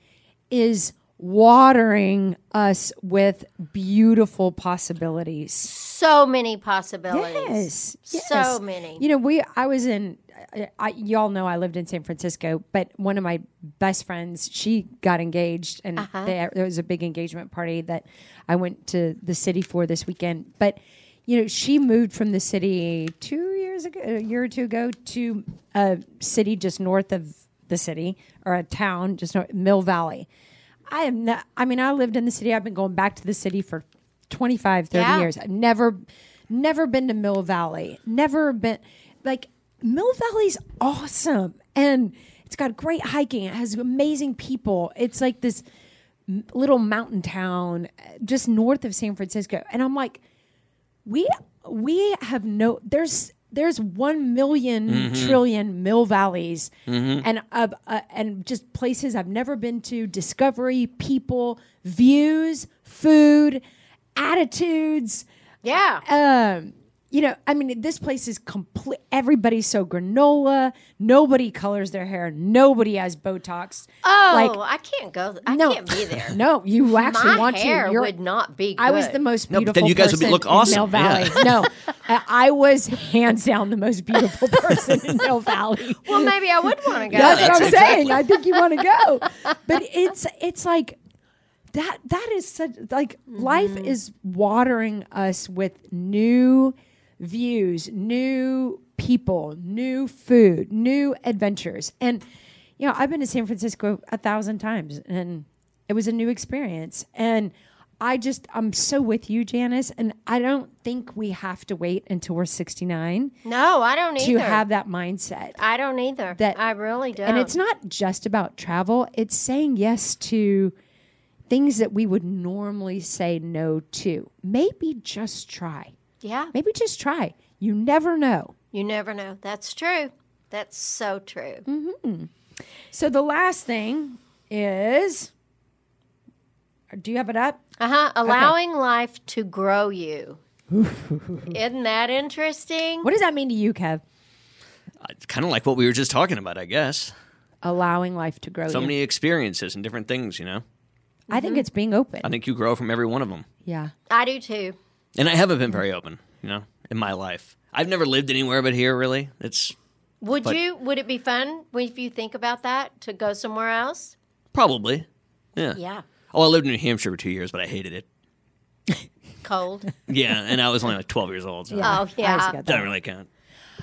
is watering us with beautiful possibilities. so many possibilities Yes, so many You know, we I was in. I, I, y'all know I lived in San Francisco, but one of my best friends, she got engaged, and uh-huh. there, there was a big engagement party that I went to the city for this weekend. But you know, she moved from the city two years ago, a year or two ago, to a city just north of the city or a town just north, Mill Valley. I am not. I mean, I lived in the city. I've been going back to the city for 25, 30 Yeah. years. I've never, never been to Mill Valley. Never been like Mill Valley's awesome, and it's got great hiking. It has amazing people. It's like this little mountain town just north of San Francisco, and I'm like, we we have no there's there's one million trillion mill valleys and of uh, and just places I've never been to discovery people views food attitudes. Yeah. Um you know i mean this place is complete everybody's so granola nobody colors their hair nobody has botox oh like i can't go i no can't be there no you actually my want hair to You're- would not be good. I was the most beautiful. No, beautiful. then you guys would person look in awesome. Mill Valley. no, I I was hands down the most beautiful person in Mill Valley. Well, maybe I would want to go. That's what I'm Exactly. saying. I think you want to go, but it's it's like that. That is such like life mm-hmm. is watering us with new views, new people, new food, new adventures, and you know, I've been to San Francisco a thousand times and it was a new experience. And I just, I'm so with you, Janice. And I don't think we have to wait until we're 69 No, I don't either. to have that mindset. I don't either. That- I really don't. And it's not just about travel, it's saying yes to things that we would normally say no to. Maybe just try. Yeah. Maybe just try. You never know. You never know. That's true. That's so true. Mm-hmm. So the last thing is do you have it up? Uh huh. Allowing life to grow you. Isn't that interesting? What does that mean to you, Kev? Uh, it's kind of like what we were just talking about, I guess. Allowing life to grow So you. many experiences and different things, you know. I think mm-hmm. it's being open. I think you grow from every one of them. yeah. I do too. And I haven't been very open, you know, in my life. I've never lived anywhere but here, really. It's Would But- you? Would it be fun if you think about that to go somewhere else? probably, yeah. Yeah. Oh, I lived in New Hampshire for two years, but I hated it. Cold. Yeah, and I was only like 12 years old, so Oh yeah. doesn't really count.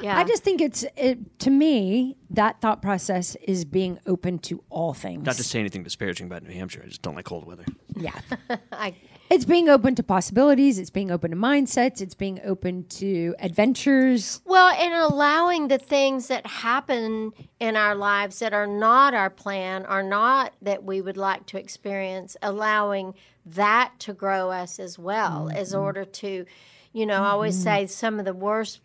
Yeah. I just think it's it, to me that thought process is being open to all things. Not to say anything disparaging about New Hampshire, I just don't like cold weather. yeah. I, It's being open to possibilities. It's being open to mindsets. It's being open to adventures. well, and allowing the things that happen in our lives that are not our plan, are not that we would like to experience, allowing that to grow us as well, as mm-hmm. order to, you know, I always mm-hmm. say some of the worst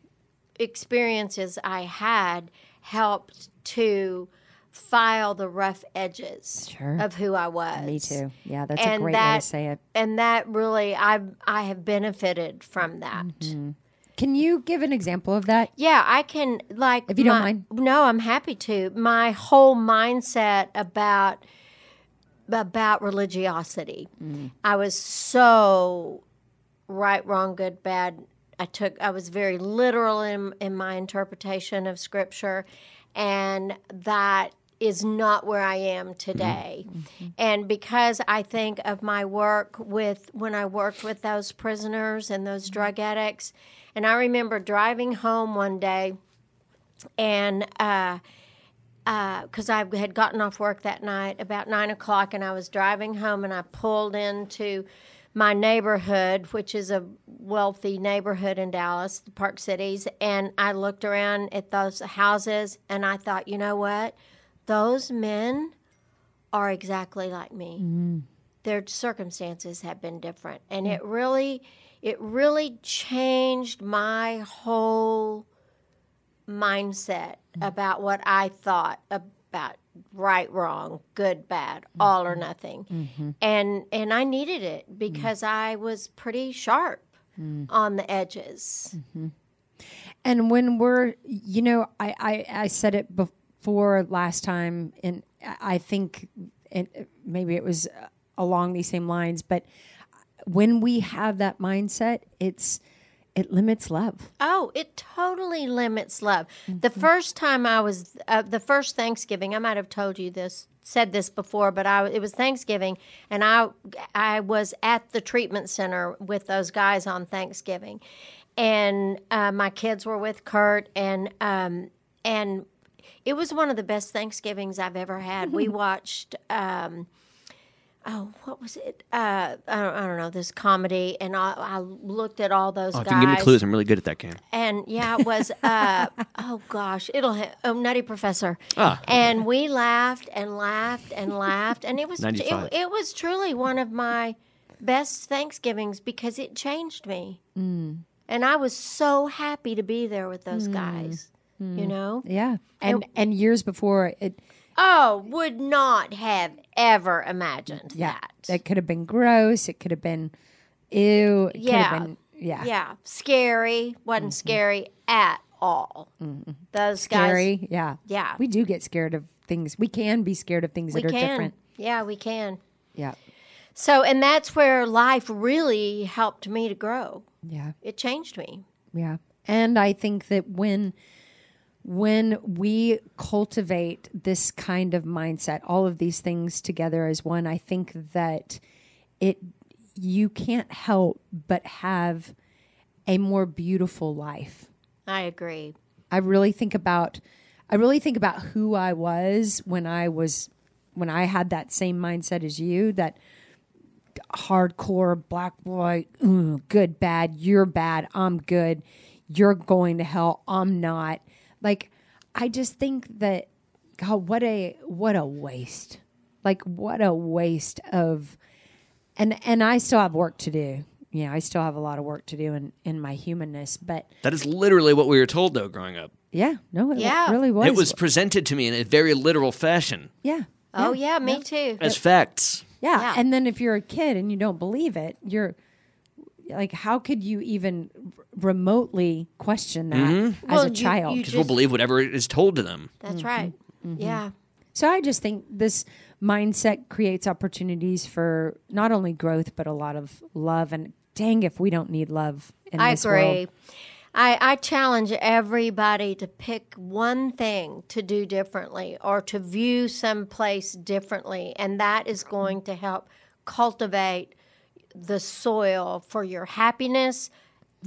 experiences I had helped to file the rough edges Sure. of who I was. Me too. Yeah, that's a And great way to say it. and that really I I have benefited from that. Can you give an example of that? Yeah, I can like If you don't mind. No, I'm happy to. My whole mindset about about religiosity. Mm. I was so right, wrong, good, bad. I took I was very literal in in my interpretation of scripture and that is not where I am today. And because I think of my work with when I worked with those prisoners and those drug addicts, and I remember driving home one day and uh, because I had gotten off work that night about nine o'clock, and I was driving home, and I pulled into my neighborhood, which is a wealthy neighborhood in Dallas, the Park Cities, and I looked around at those houses, and I thought, you know what, those men are exactly like me. Mm. Their circumstances have been different, and mm. it really, it really changed my whole mindset mm. about what I thought about right, wrong, good, bad, all or mm-hmm. nothing. Mm-hmm. And and I needed it because mm. I was pretty sharp mm. on the edges. Mm-hmm. And when we're, you know, I, I, I said it before last time, and I I think maybe it was along these same lines, but when we have that mindset, it's, it limits love. Oh, it totally limits love. The first time I was, uh, the first Thanksgiving, I might have told you this, said this before, but I it was Thanksgiving, and I I was at the treatment center with those guys on Thanksgiving, and uh, my kids were with Kurt, and um, and it was one of the best Thanksgivings I've ever had. we watched. Um, Oh, what was it? Uh, I, don't, I don't know this comedy, and I, I looked at all those Oh, if you can give me clues, I'm really good at that game. And yeah, it was. Uh, oh gosh, it'll. Ha- oh, Nutty Professor. Ah, And we laughed and laughed and laughed, and it was. It, it was truly one of my best Thanksgivings because it changed me, Mm. and I was so happy to be there with those guys. Mm. You know. Yeah. And, and years before it, Oh, would not have ever imagined yeah, that. It could have been gross. It could have been, ew. It could Yeah. have been, yeah. Yeah, scary. Wasn't mm-hmm. scary at all. Those guys. Scary. Yeah. Yeah. We do get scared of things. We can be scared of things We that are can. different. Yeah, we can. Yeah. So, and that's where life really helped me to grow. Yeah. It changed me. Yeah. And I think that when when we cultivate this kind of mindset, all of these things together as one, I think that it you can't help but have a more beautiful life. I agree. I really think about I really think about who I was when I was when I had that same mindset as you that hardcore black boy, good, bad, you're bad, I'm good, you're going to hell, I'm not. Like I just think that God, what a what a waste. Like what a waste of and and I still have work to do. You know, I still have a lot of work to do in in my humanness, but That is literally what we were told, though, growing up. yeah, no, it Yeah. really was. It was presented to me in a very literal fashion yeah. Oh yeah, me too. as facts. Yeah. Yeah. And then if you're a kid and you don't believe it, you're like, how could you even r- remotely question that mm-hmm. as Well, a child? Because we'll believe whatever is told to them. That's mm-hmm. right. Mm-hmm. Yeah. so I just think this mindset creates opportunities for not only growth, but a lot of love. And dang, if we don't need love in I this agree. world. I, I challenge everybody to pick one thing to do differently or to view some place differently, and that is going to help cultivate the soil for your happiness,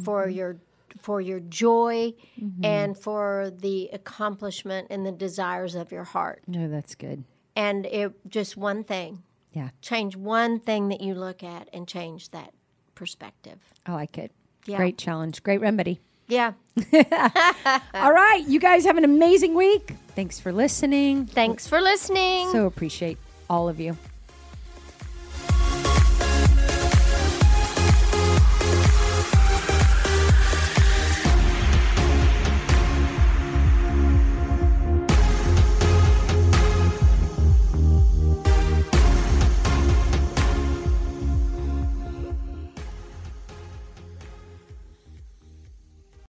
for mm-hmm. your for your joy, mm-hmm. and for the accomplishment and the desires of your heart. No, that's good. And it just one thing. Yeah. Change one thing that you look at and change that perspective. I like it. Yeah. Great challenge. Great remedy. Yeah. All right. You guys have an amazing week. Thanks for listening. Thanks for listening. So appreciate all of you.